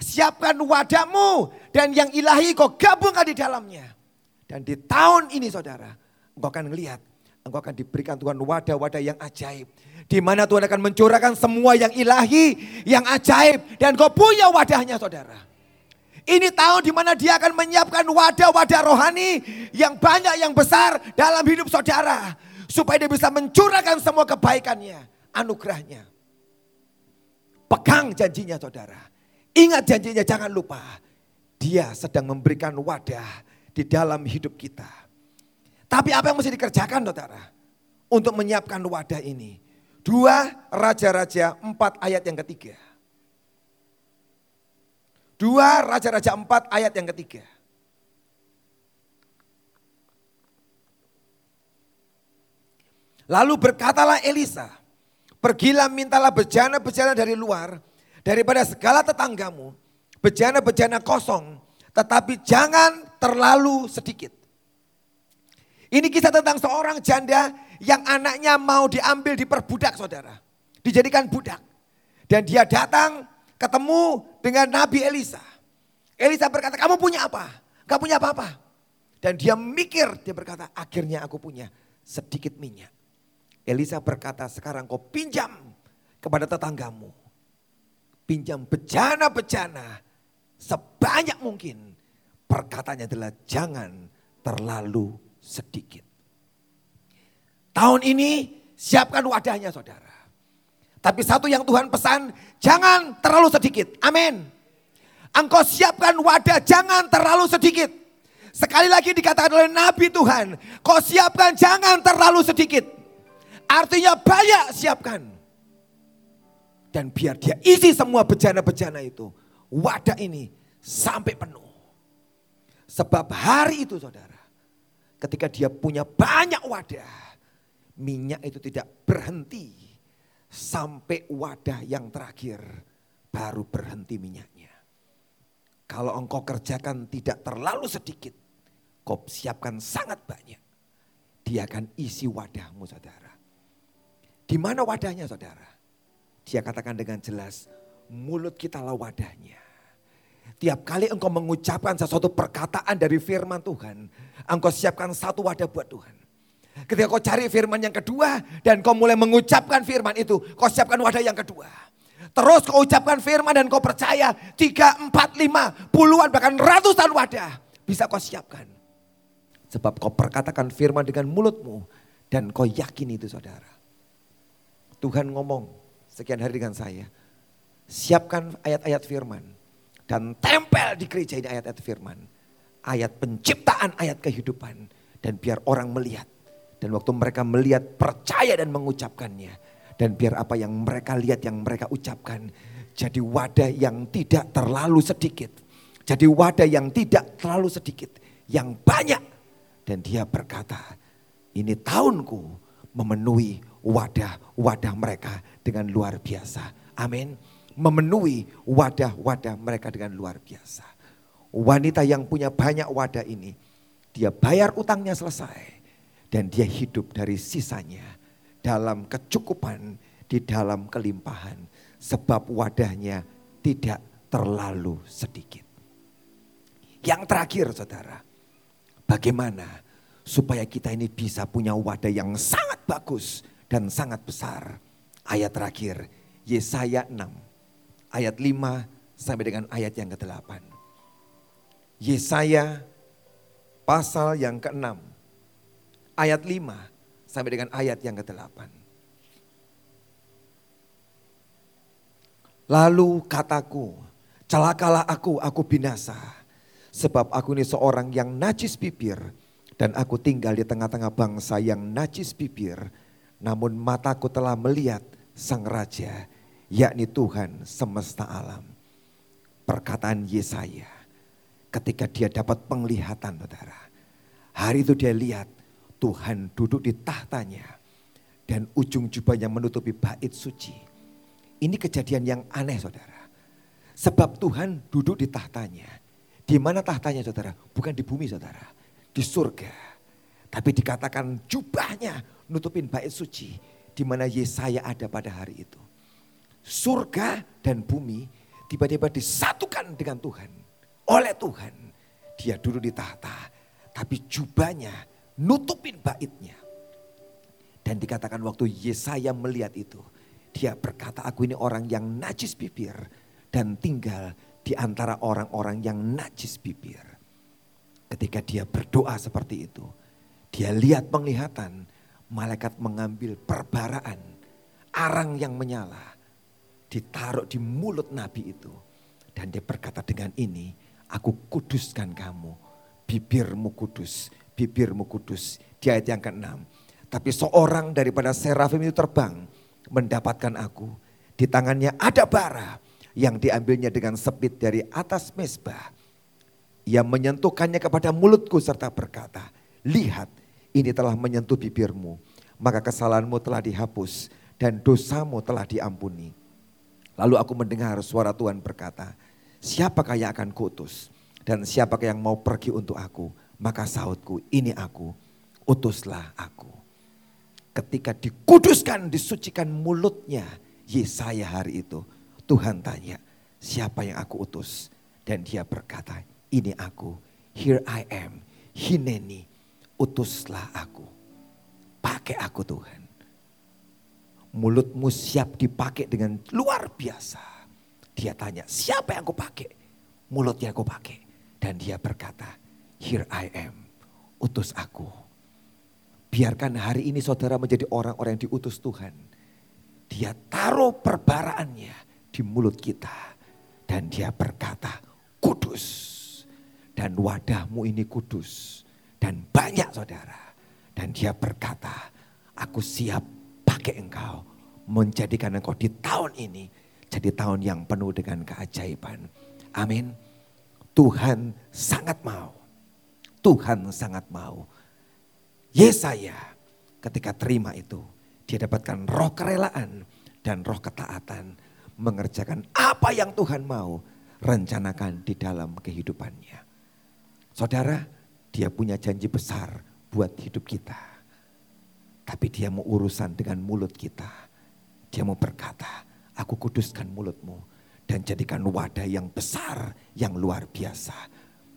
siapkan wadahmu dan yang ilahi kau gabungkan di dalamnya. Dan di tahun ini saudara engkau akan melihat engkau akan diberikan Tuhan wadah-wadah yang ajaib. Di mana Tuhan akan mencurahkan semua yang ilahi, yang ajaib. Dan kau punya wadahnya saudara. Ini tahun di mana dia akan menyiapkan wadah-wadah rohani yang banyak, yang besar dalam hidup saudara. Supaya dia bisa mencurahkan semua kebaikannya, anugerahnya. Pegang janjinya saudara. Ingat janjinya jangan lupa. Dia sedang memberikan wadah di dalam hidup kita. Tapi apa yang mesti dikerjakan saudara? Untuk menyiapkan wadah ini. Dua Raja-Raja empat ayat yang ketiga. Dua Raja-Raja 4 ayat yang ketiga. Lalu berkatalah Elisa, pergilah mintalah bejana-bejana dari luar, daripada segala tetanggamu, bejana-bejana kosong, tetapi jangan terlalu sedikit. Ini kisah tentang seorang janda yang anaknya mau diambil diperbudak saudara. Dijadikan budak. Dan dia datang ketemu dengan Nabi Elisa. Elisa berkata, kamu punya apa? Gak punya apa-apa. Dan dia mikir, dia berkata, akhirnya aku punya sedikit minyak. Elisa berkata, sekarang kau pinjam kepada tetanggamu. Pinjam bejana-bejana sebanyak mungkin. Perkataannya adalah jangan terlalu sedikit. Tahun ini siapkan wadahnya saudara. Tapi satu yang Tuhan pesan, jangan terlalu sedikit. Amin. Engkau siapkan wadah, jangan terlalu sedikit. Sekali lagi dikatakan oleh Nabi Tuhan, kau siapkan jangan terlalu sedikit. Artinya banyak siapkan. Dan biar dia isi semua bejana-bejana itu. Wadah ini sampai penuh. Sebab hari itu saudara, ketika dia punya banyak wadah, minyak itu tidak berhenti sampai wadah yang terakhir baru berhenti minyaknya. Kalau engkau kerjakan tidak terlalu sedikit, kau siapkan sangat banyak. Dia akan isi wadahmu saudara. Di mana wadahnya saudara? Dia katakan dengan jelas, mulut kita lah wadahnya. Tiap kali engkau mengucapkan sesuatu perkataan dari firman Tuhan, engkau siapkan satu wadah buat Tuhan. Ketika kau cari firman yang kedua dan kau mulai mengucapkan firman itu, kau siapkan wadah yang kedua. Terus kau ucapkan firman dan kau percaya tiga, empat, lima, puluhan bahkan ratusan wadah bisa kau siapkan. Sebab kau perkatakan firman dengan mulutmu dan kau yakin itu saudara. Tuhan ngomong sekian hari dengan saya. Siapkan ayat-ayat firman dan tempel di gereja ini ayat-ayat firman. Ayat penciptaan, ayat kehidupan. Dan biar orang melihat dan waktu mereka melihat percaya dan mengucapkannya. Dan biar apa yang mereka lihat yang mereka ucapkan. Jadi wadah yang tidak terlalu sedikit. Jadi wadah yang tidak terlalu sedikit. Yang banyak. Dan dia berkata ini tahunku memenuhi wadah-wadah mereka dengan luar biasa. Amin. Memenuhi wadah-wadah mereka dengan luar biasa. Wanita yang punya banyak wadah ini. Dia bayar utangnya selesai dan dia hidup dari sisanya dalam kecukupan, di dalam kelimpahan. Sebab wadahnya tidak terlalu sedikit. Yang terakhir saudara, bagaimana supaya kita ini bisa punya wadah yang sangat bagus dan sangat besar. Ayat terakhir, Yesaya 6, ayat 5 sampai dengan ayat yang ke-8. Yesaya pasal yang ke-6 ayat 5 sampai dengan ayat yang ke-8. Lalu kataku, celakalah aku, aku binasa. Sebab aku ini seorang yang najis bibir. Dan aku tinggal di tengah-tengah bangsa yang najis bibir. Namun mataku telah melihat sang raja, yakni Tuhan semesta alam. perkataan Yesaya ketika dia dapat penglihatan saudara. Hari itu dia lihat Tuhan duduk di tahtanya dan ujung jubahnya menutupi bait suci. Ini kejadian yang aneh saudara. Sebab Tuhan duduk di tahtanya. Di mana tahtanya saudara? Bukan di bumi saudara. Di surga. Tapi dikatakan jubahnya nutupin bait suci. Di mana Yesaya ada pada hari itu. Surga dan bumi tiba-tiba disatukan dengan Tuhan. Oleh Tuhan. Dia duduk di tahta. Tapi jubahnya nutupin baitnya. Dan dikatakan waktu Yesaya melihat itu. Dia berkata aku ini orang yang najis bibir. Dan tinggal di antara orang-orang yang najis bibir. Ketika dia berdoa seperti itu. Dia lihat penglihatan. Malaikat mengambil perbaraan. Arang yang menyala. Ditaruh di mulut nabi itu. Dan dia berkata dengan ini. Aku kuduskan kamu. Bibirmu kudus. Bibirmu kudus. Di ayat yang ke-6. Tapi seorang daripada serafim itu terbang. Mendapatkan aku. Di tangannya ada bara yang diambilnya dengan sepit dari atas mesbah. Ia menyentuhkannya kepada mulutku serta berkata, lihat ini telah menyentuh bibirmu, maka kesalahanmu telah dihapus dan dosamu telah diampuni. Lalu aku mendengar suara Tuhan berkata, siapakah yang akan kuutus dan siapakah yang mau pergi untuk aku? Maka sautku, ini aku, utuslah aku. Ketika dikuduskan, disucikan mulutnya Yesaya hari itu, Tuhan tanya, siapa yang aku utus? Dan dia berkata, ini aku, here I am, hineni, utuslah aku. Pakai aku Tuhan. Mulutmu siap dipakai dengan luar biasa. Dia tanya, siapa yang aku pakai? Mulutnya aku pakai. Dan dia berkata, here I am, utus aku. Biarkan hari ini saudara menjadi orang-orang yang diutus Tuhan. Dia taruh perbaraannya di mulut kita. Dan dia berkata, kudus. Dan wadahmu ini kudus. Dan banyak saudara. Dan dia berkata, aku siap pakai engkau. Menjadikan engkau di tahun ini. Jadi tahun yang penuh dengan keajaiban. Amin. Tuhan sangat mau. Tuhan sangat mau. Yesaya ketika terima itu. Dia dapatkan roh kerelaan dan roh ketaatan mengerjakan apa yang Tuhan mau rencanakan di dalam kehidupannya. Saudara, dia punya janji besar buat hidup kita. Tapi dia mau urusan dengan mulut kita. Dia mau berkata, aku kuduskan mulutmu dan jadikan wadah yang besar, yang luar biasa.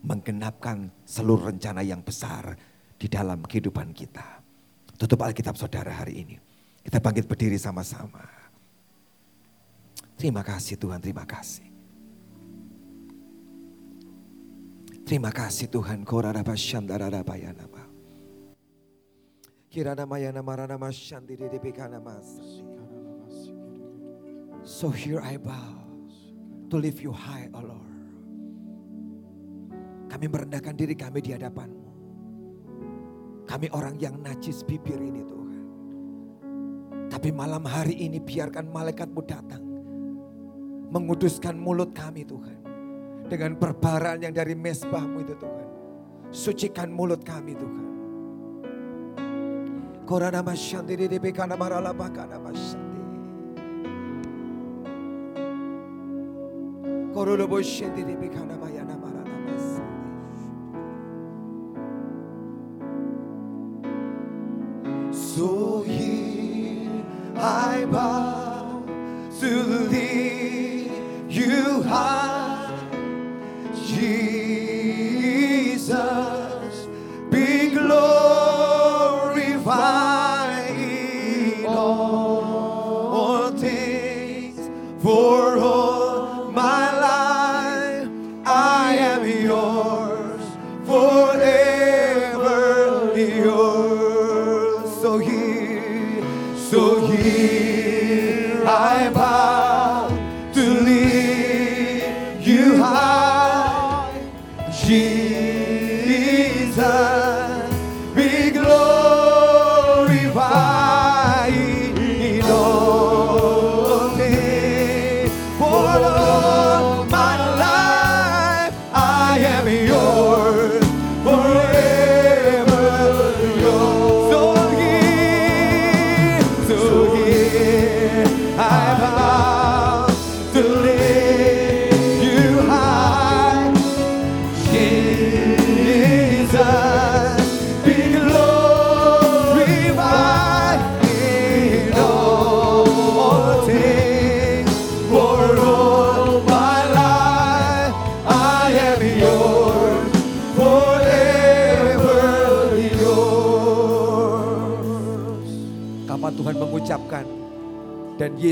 Menggenapkan seluruh rencana yang besar di dalam kehidupan kita. Tutup Alkitab saudara hari ini. Kita bangkit berdiri sama-sama. Terima kasih Tuhan, terima kasih. Terima kasih Tuhan. So here I bow to lift you high, O Lord. Kami merendahkan diri kami di hadapanmu. Kami orang yang najis bibir ini Tuhan. Tapi malam hari ini biarkan malaikatmu datang menguduskan mulut kami Tuhan. Dengan perbaraan yang dari mesbahmu itu Tuhan. Sucikan mulut kami Tuhan. Korana masyandi di bekana marala bakana masyandi. Korolo bosyandi di bekana mayana marala masyandi. So here I bow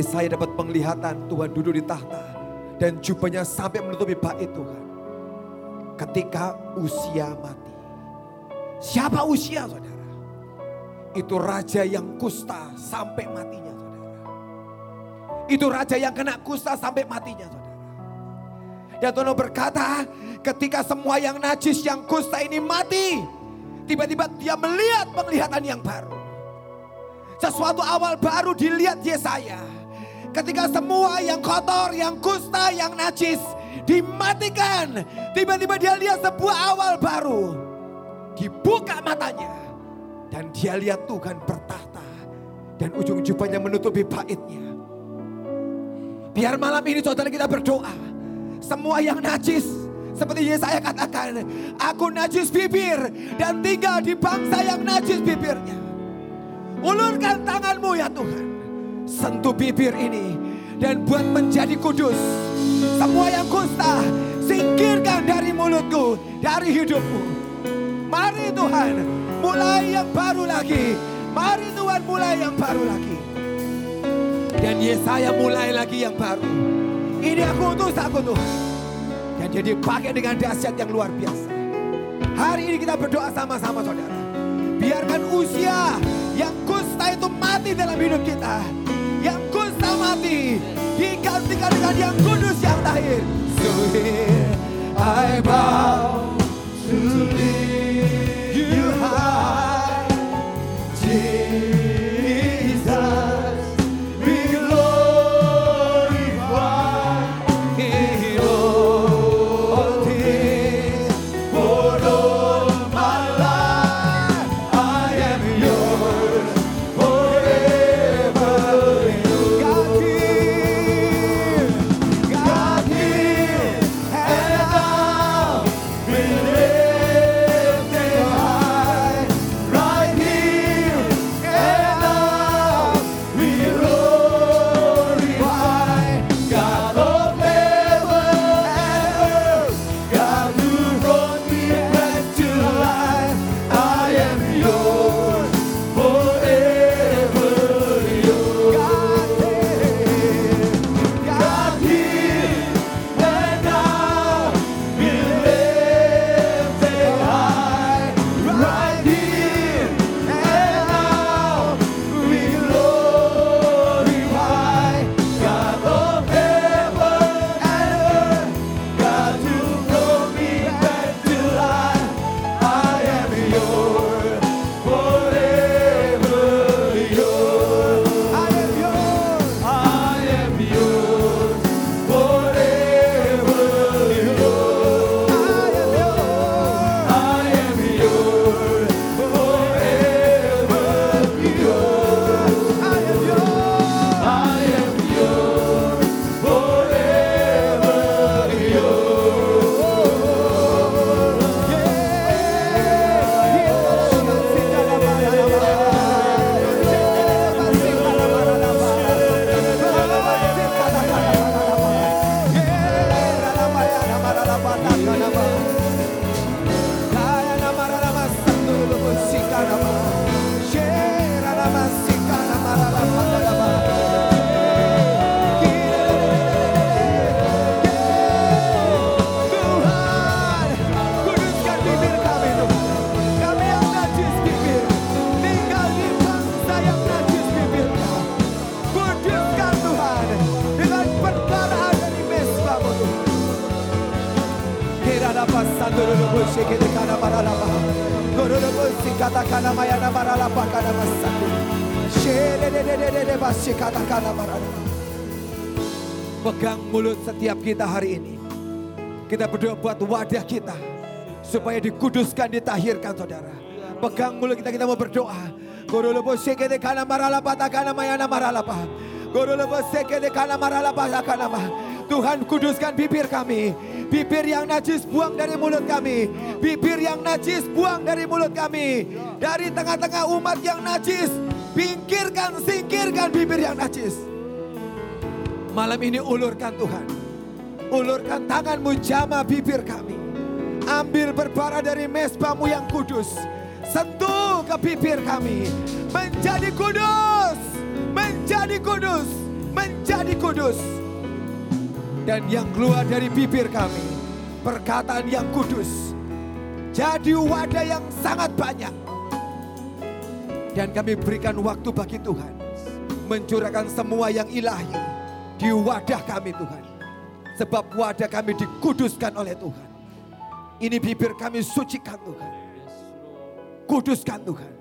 Yesaya dapat penglihatan Tuhan duduk di tahta. Dan jubahnya sampai menutupi bait Tuhan. Ketika usia mati. Siapa usia saudara? Itu raja yang kusta sampai matinya saudara. Itu raja yang kena kusta sampai matinya saudara. Dan Tuhan berkata ketika semua yang najis yang kusta ini mati. Tiba-tiba dia melihat penglihatan yang baru. Sesuatu awal baru dilihat Yesaya. Ketika semua yang kotor, yang kusta, yang najis dimatikan. Tiba-tiba dia lihat sebuah awal baru. Dibuka matanya. Dan dia lihat Tuhan bertahta. Dan ujung jubahnya menutupi baitnya. Biar malam ini saudara kita berdoa. Semua yang najis. Seperti Yesaya katakan. Aku najis bibir. Dan tinggal di bangsa yang najis bibirnya. Ulurkan tanganmu ya Tuhan. Sentuh bibir ini dan buat menjadi kudus. Semua yang kusta, singkirkan dari mulutku, dari hidupmu. Mari Tuhan, mulai yang baru lagi. Mari Tuhan mulai yang baru lagi. Dan Yesaya mulai lagi yang baru. Ini aku utus aku Tuhan. Dan jadi pakai dengan dahsyat yang luar biasa. Hari ini kita berdoa sama-sama saudara. Biarkan usia yang kusta itu mati dalam hidup kita. Yang mati digantikan dengan yang kudus yang tahir. So here I bow to lift kita hari ini. Kita berdoa buat wadah kita. Supaya dikuduskan, ditahirkan saudara. Pegang mulut kita, kita mau berdoa. Guru lepo sekede kana maralapa takana mayana maralapa. Guru lepo sekede kana maralapa takana. Tuhan kuduskan bibir kami. Bibir yang najis buang dari mulut kami. Bibir yang najis buang dari mulut kami. Dari tengah-tengah umat yang najis. Pingkirkan, singkirkan bibir yang najis. Malam ini ulurkan Tuhan. Ulurkan tanganmu jama bibir kami. Ambil berbara dari mesbamu yang kudus. Sentuh ke bibir kami. Menjadi kudus. Menjadi kudus. menjadi kudus. Dan yang keluar dari bibir kami, perkataan yang kudus, jadi wadah yang sangat banyak. Dan kami berikan waktu bagi Tuhan, mencurahkan semua yang ilahi di wadah kami Tuhan. Sebab wadah kami dikuduskan oleh Tuhan. Ini bibir kami sucikan Tuhan. Kuduskan Tuhan.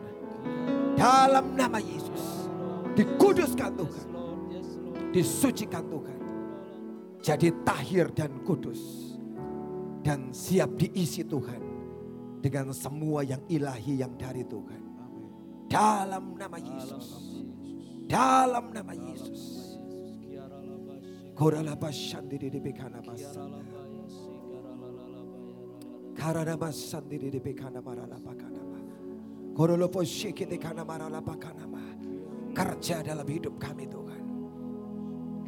Dalam nama Yesus. Dikuduskan Tuhan. Disucikan Tuhan. Jadi tahir dan kudus. Dan siap diisi Tuhan. Dengan semua yang ilahi yang dari Tuhan. Dalam nama Yesus. Dalam nama Yesus. Kerja dalam hidup kami Tuhan.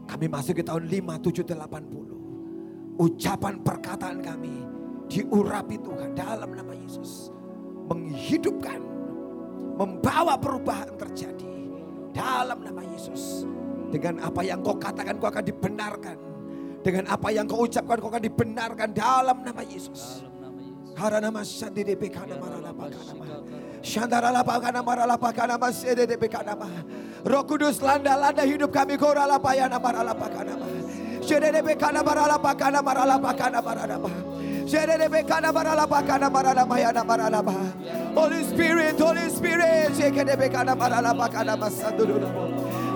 Kami masuk ke tahun 5780. Ucapan perkataan kami diurapi Tuhan dalam nama Yesus. Menghidupkan, membawa perubahan terjadi dalam nama Yesus. Dengan apa yang kau katakan kau akan dibenarkan. Dengan apa yang kau ucapkan kau akan dibenarkan dalam nama Yesus. Karena nama sandiri bekana marala bakana ma. Shandara lapakana marala bakana ma sedede bekana ma. Roh Kudus landa-landa hidup kami korala payana marala bakana ma. Sedede bekana marala bakana marala bakana marala ma. Sedede bekana marala bakana marala mayana marala ma. Holy Spirit, Holy Spirit, sedede bekana marala bakana ma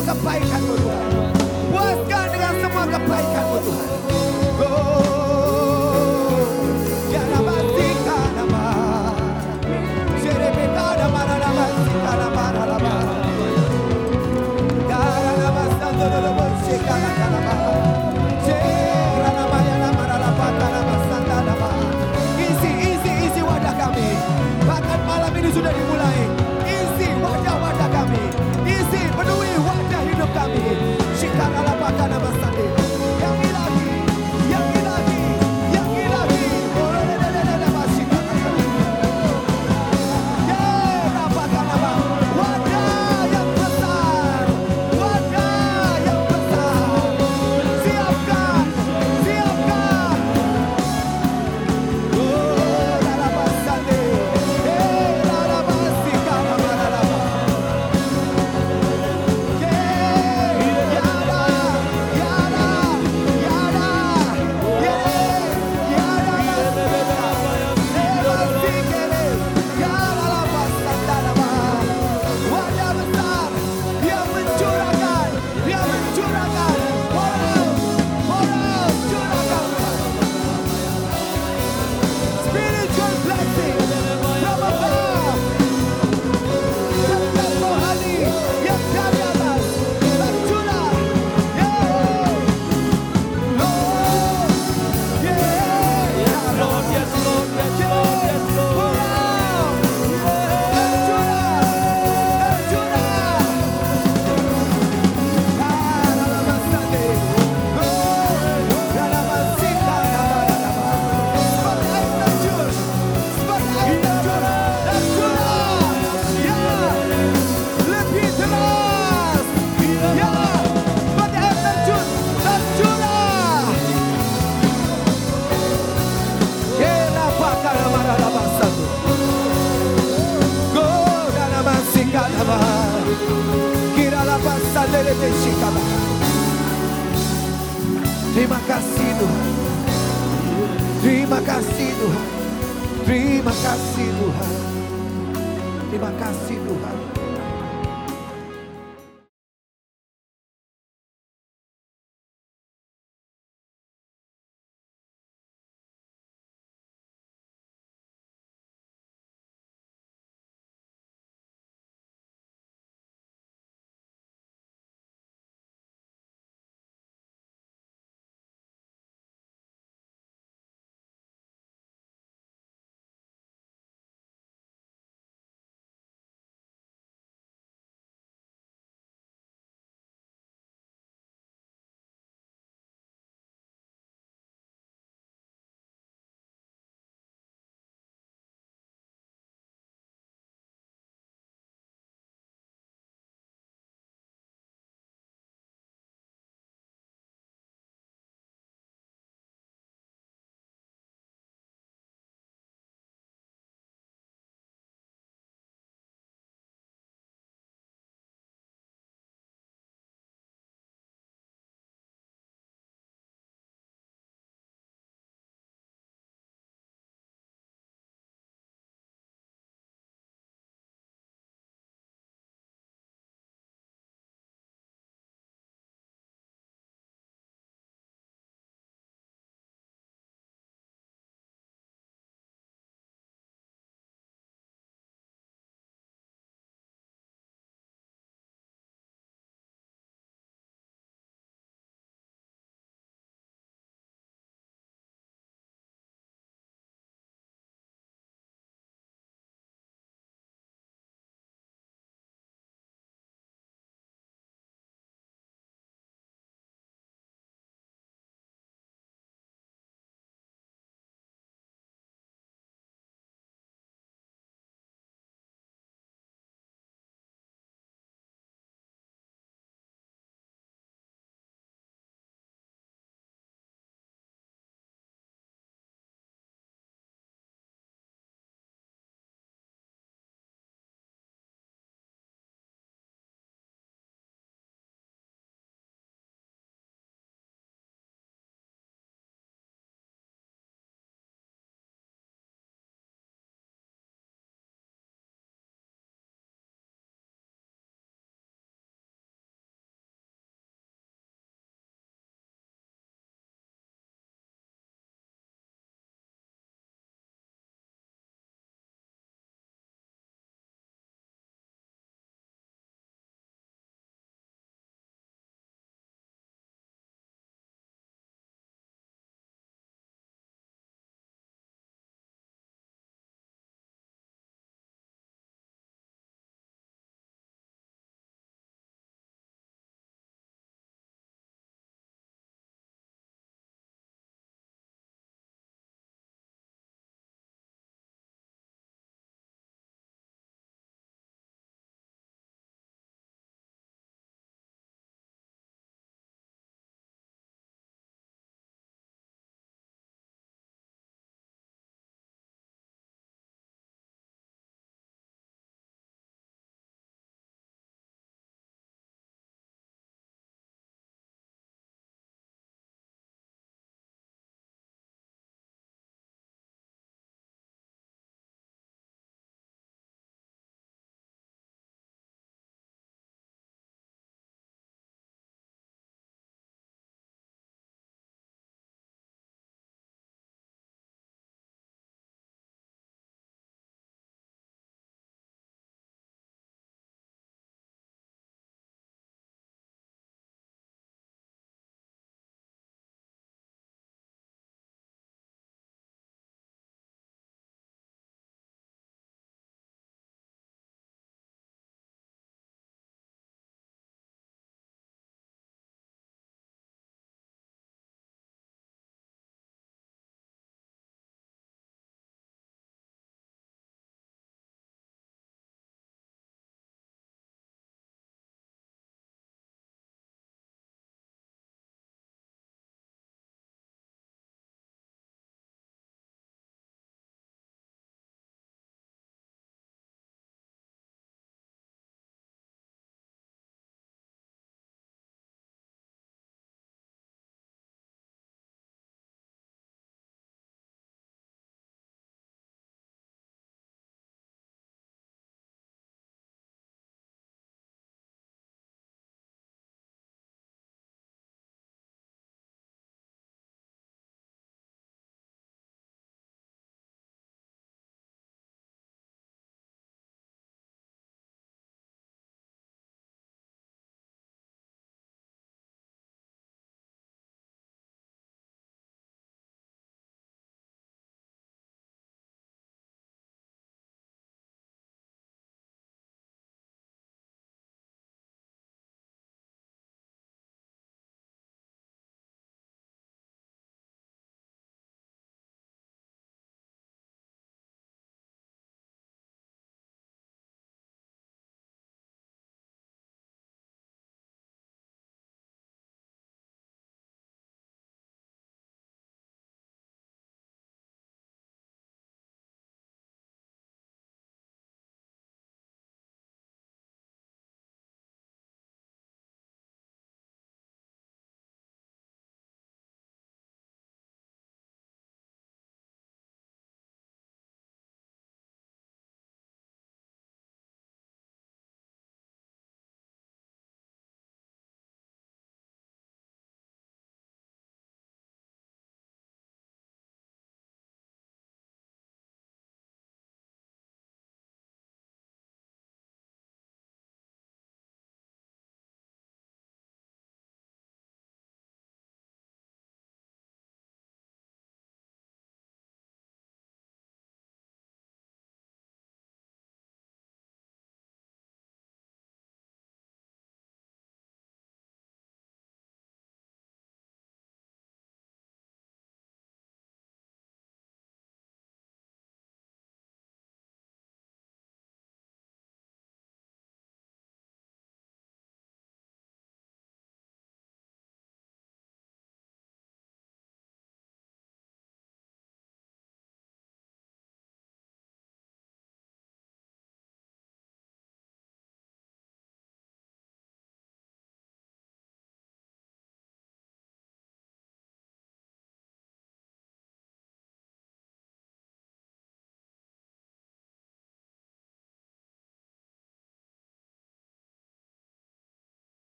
dengan semua kebaikan-Mu Tuhan. Puaskan Terima kasih Tuhan. Terima kasih Tuhan. Terima kasih Tuhan. Terima kasih Tuhan.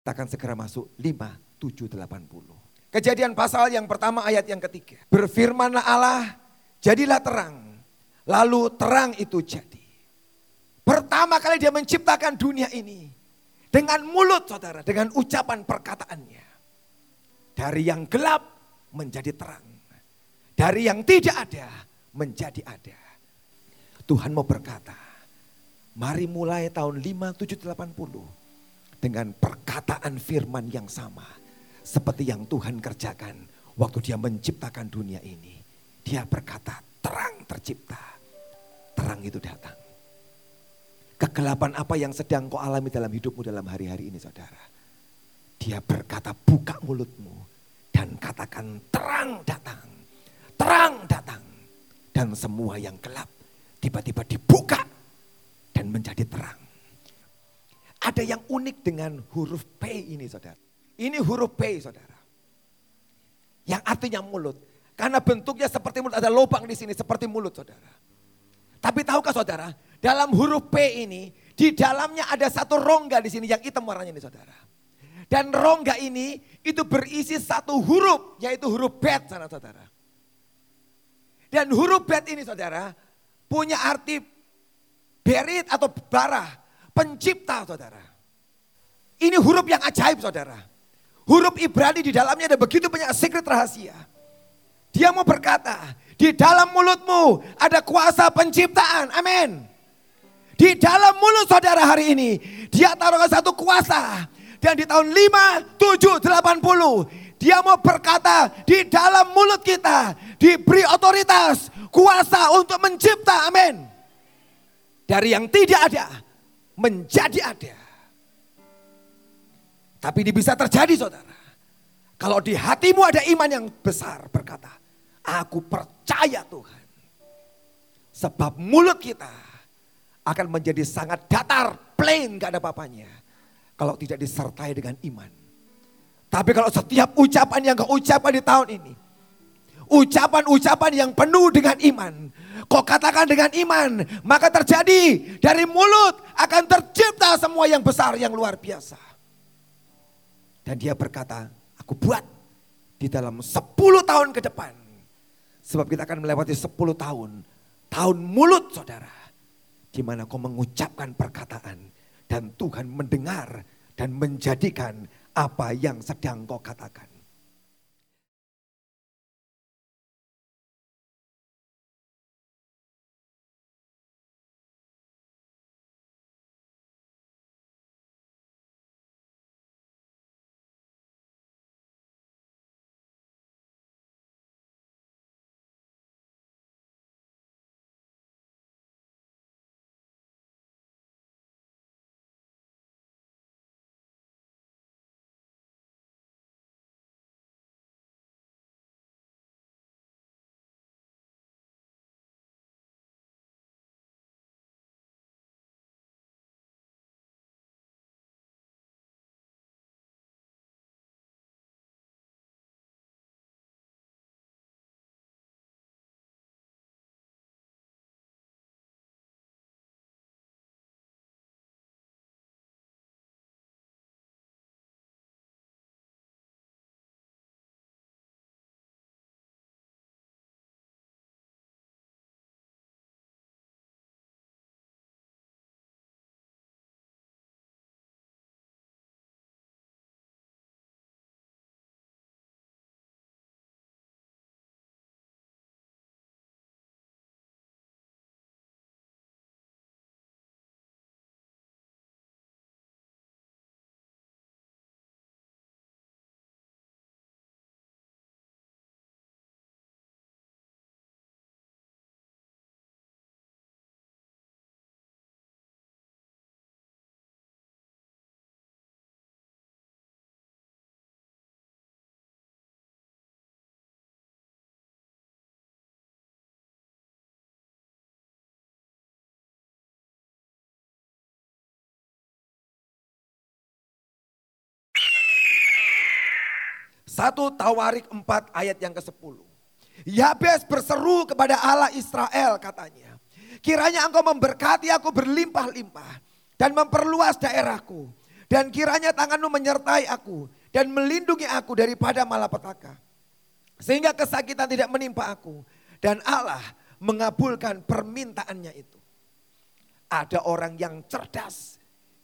Kita akan segera masuk 5, 7, 80. Kejadian pasal yang pertama ayat yang ketiga. Berfirmanlah Allah, jadilah terang. Lalu terang itu jadi. Pertama kali dia menciptakan dunia ini. Dengan mulut saudara, dengan ucapan perkataannya. Dari yang gelap menjadi terang. Dari yang tidak ada menjadi ada. Tuhan mau berkata, mari mulai tahun 5, 7, 80 dengan perkataan firman yang sama. Seperti yang Tuhan kerjakan waktu dia menciptakan dunia ini. Dia berkata terang tercipta. Terang itu datang. Kegelapan apa yang sedang kau alami dalam hidupmu dalam hari-hari ini saudara. Dia berkata buka mulutmu dan katakan terang datang. Terang datang. Dan semua yang gelap tiba-tiba dibuka dan menjadi terang. Ada yang unik dengan huruf P ini saudara. Ini huruf P saudara. Yang artinya mulut. Karena bentuknya seperti mulut, ada lubang di sini seperti mulut saudara. Tapi tahukah saudara, dalam huruf P ini, di dalamnya ada satu rongga di sini yang hitam warnanya ini saudara. Dan rongga ini itu berisi satu huruf, yaitu huruf bet sana saudara. Dan huruf bet ini saudara, punya arti berit atau barah pencipta saudara. Ini huruf yang ajaib saudara. Huruf Ibrani di dalamnya ada begitu banyak secret rahasia. Dia mau berkata, di dalam mulutmu ada kuasa penciptaan. Amin. Di dalam mulut saudara hari ini, dia taruhkan satu kuasa. Dan di tahun 5, 7, 80, dia mau berkata di dalam mulut kita diberi otoritas, kuasa untuk mencipta. Amin. Dari yang tidak ada menjadi ada. Tapi ini bisa terjadi saudara. Kalau di hatimu ada iman yang besar berkata, aku percaya Tuhan. Sebab mulut kita akan menjadi sangat datar, plain gak ada papanya. Kalau tidak disertai dengan iman. Tapi kalau setiap ucapan yang kau ucapkan di tahun ini. Ucapan-ucapan yang penuh dengan iman. Kau katakan dengan iman, maka terjadi dari mulut akan tercipta semua yang besar, yang luar biasa. Dan dia berkata, aku buat di dalam 10 tahun ke depan. Sebab kita akan melewati 10 tahun. Tahun mulut saudara. Di mana kau mengucapkan perkataan. Dan Tuhan mendengar dan menjadikan apa yang sedang kau katakan. Satu Tawarik 4 ayat yang ke-10. Yabes berseru kepada Allah Israel katanya. Kiranya engkau memberkati aku berlimpah-limpah dan memperluas daerahku. Dan kiranya tanganmu menyertai aku dan melindungi aku daripada malapetaka. Sehingga kesakitan tidak menimpa aku. Dan Allah mengabulkan permintaannya itu. Ada orang yang cerdas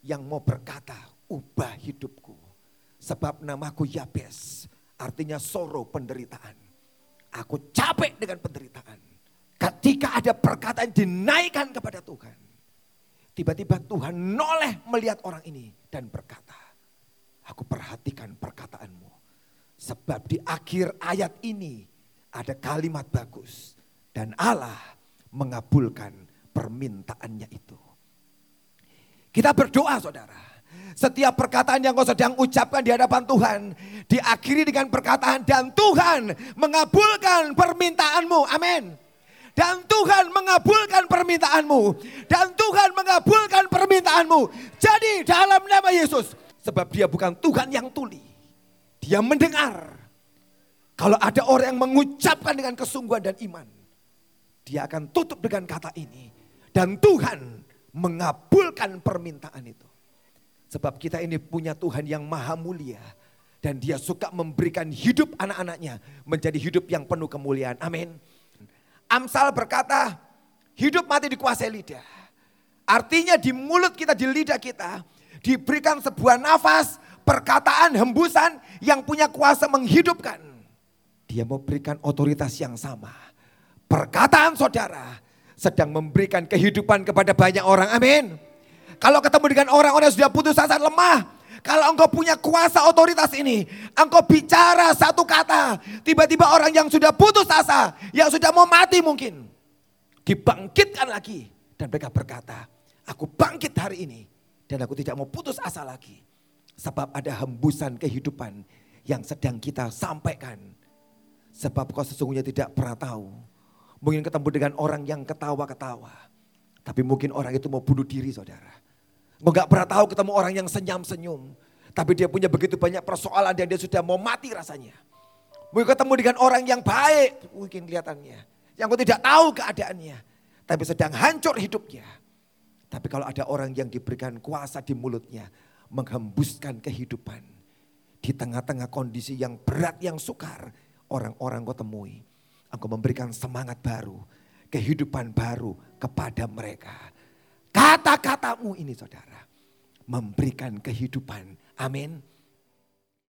yang mau berkata, ubah hidupku. Sebab namaku Yabes, artinya sorrow penderitaan. Aku capek dengan penderitaan. Ketika ada perkataan dinaikkan kepada Tuhan. Tiba-tiba Tuhan noleh melihat orang ini dan berkata, aku perhatikan perkataanmu. Sebab di akhir ayat ini ada kalimat bagus. Dan Allah mengabulkan permintaannya itu. Kita berdoa saudara. Setiap perkataan yang kau sedang ucapkan di hadapan Tuhan. Diakhiri dengan perkataan dan Tuhan mengabulkan permintaanmu. Amin. Dan Tuhan mengabulkan permintaanmu. Dan Tuhan mengabulkan permintaanmu. Jadi dalam nama Yesus. Sebab dia bukan Tuhan yang tuli. Dia mendengar. Kalau ada orang yang mengucapkan dengan kesungguhan dan iman. Dia akan tutup dengan kata ini. Dan Tuhan mengabulkan permintaan itu. Sebab kita ini punya Tuhan yang maha mulia. Dan dia suka memberikan hidup anak-anaknya menjadi hidup yang penuh kemuliaan. Amin. Amsal berkata, hidup mati dikuasai lidah. Artinya di mulut kita, di lidah kita, diberikan sebuah nafas, perkataan, hembusan yang punya kuasa menghidupkan. Dia mau berikan otoritas yang sama. Perkataan saudara sedang memberikan kehidupan kepada banyak orang. Amin. Kalau ketemu dengan orang-orang yang sudah putus asa lemah, kalau engkau punya kuasa otoritas ini, engkau bicara satu kata, tiba-tiba orang yang sudah putus asa, yang sudah mau mati mungkin, dibangkitkan lagi. Dan mereka berkata, aku bangkit hari ini dan aku tidak mau putus asa lagi. Sebab ada hembusan kehidupan yang sedang kita sampaikan. Sebab kau sesungguhnya tidak pernah tahu. Mungkin ketemu dengan orang yang ketawa-ketawa. Tapi mungkin orang itu mau bunuh diri saudara. Enggak pernah tahu ketemu orang yang senyum-senyum. Tapi dia punya begitu banyak persoalan dan dia sudah mau mati rasanya. Mungkin ketemu dengan orang yang baik mungkin kelihatannya. Yang kau tidak tahu keadaannya. Tapi sedang hancur hidupnya. Tapi kalau ada orang yang diberikan kuasa di mulutnya. Menghembuskan kehidupan. Di tengah-tengah kondisi yang berat, yang sukar. Orang-orang kau temui. Engkau memberikan semangat baru. Kehidupan baru kepada mereka. Kata-katamu ini saudara memberikan kehidupan. Amin.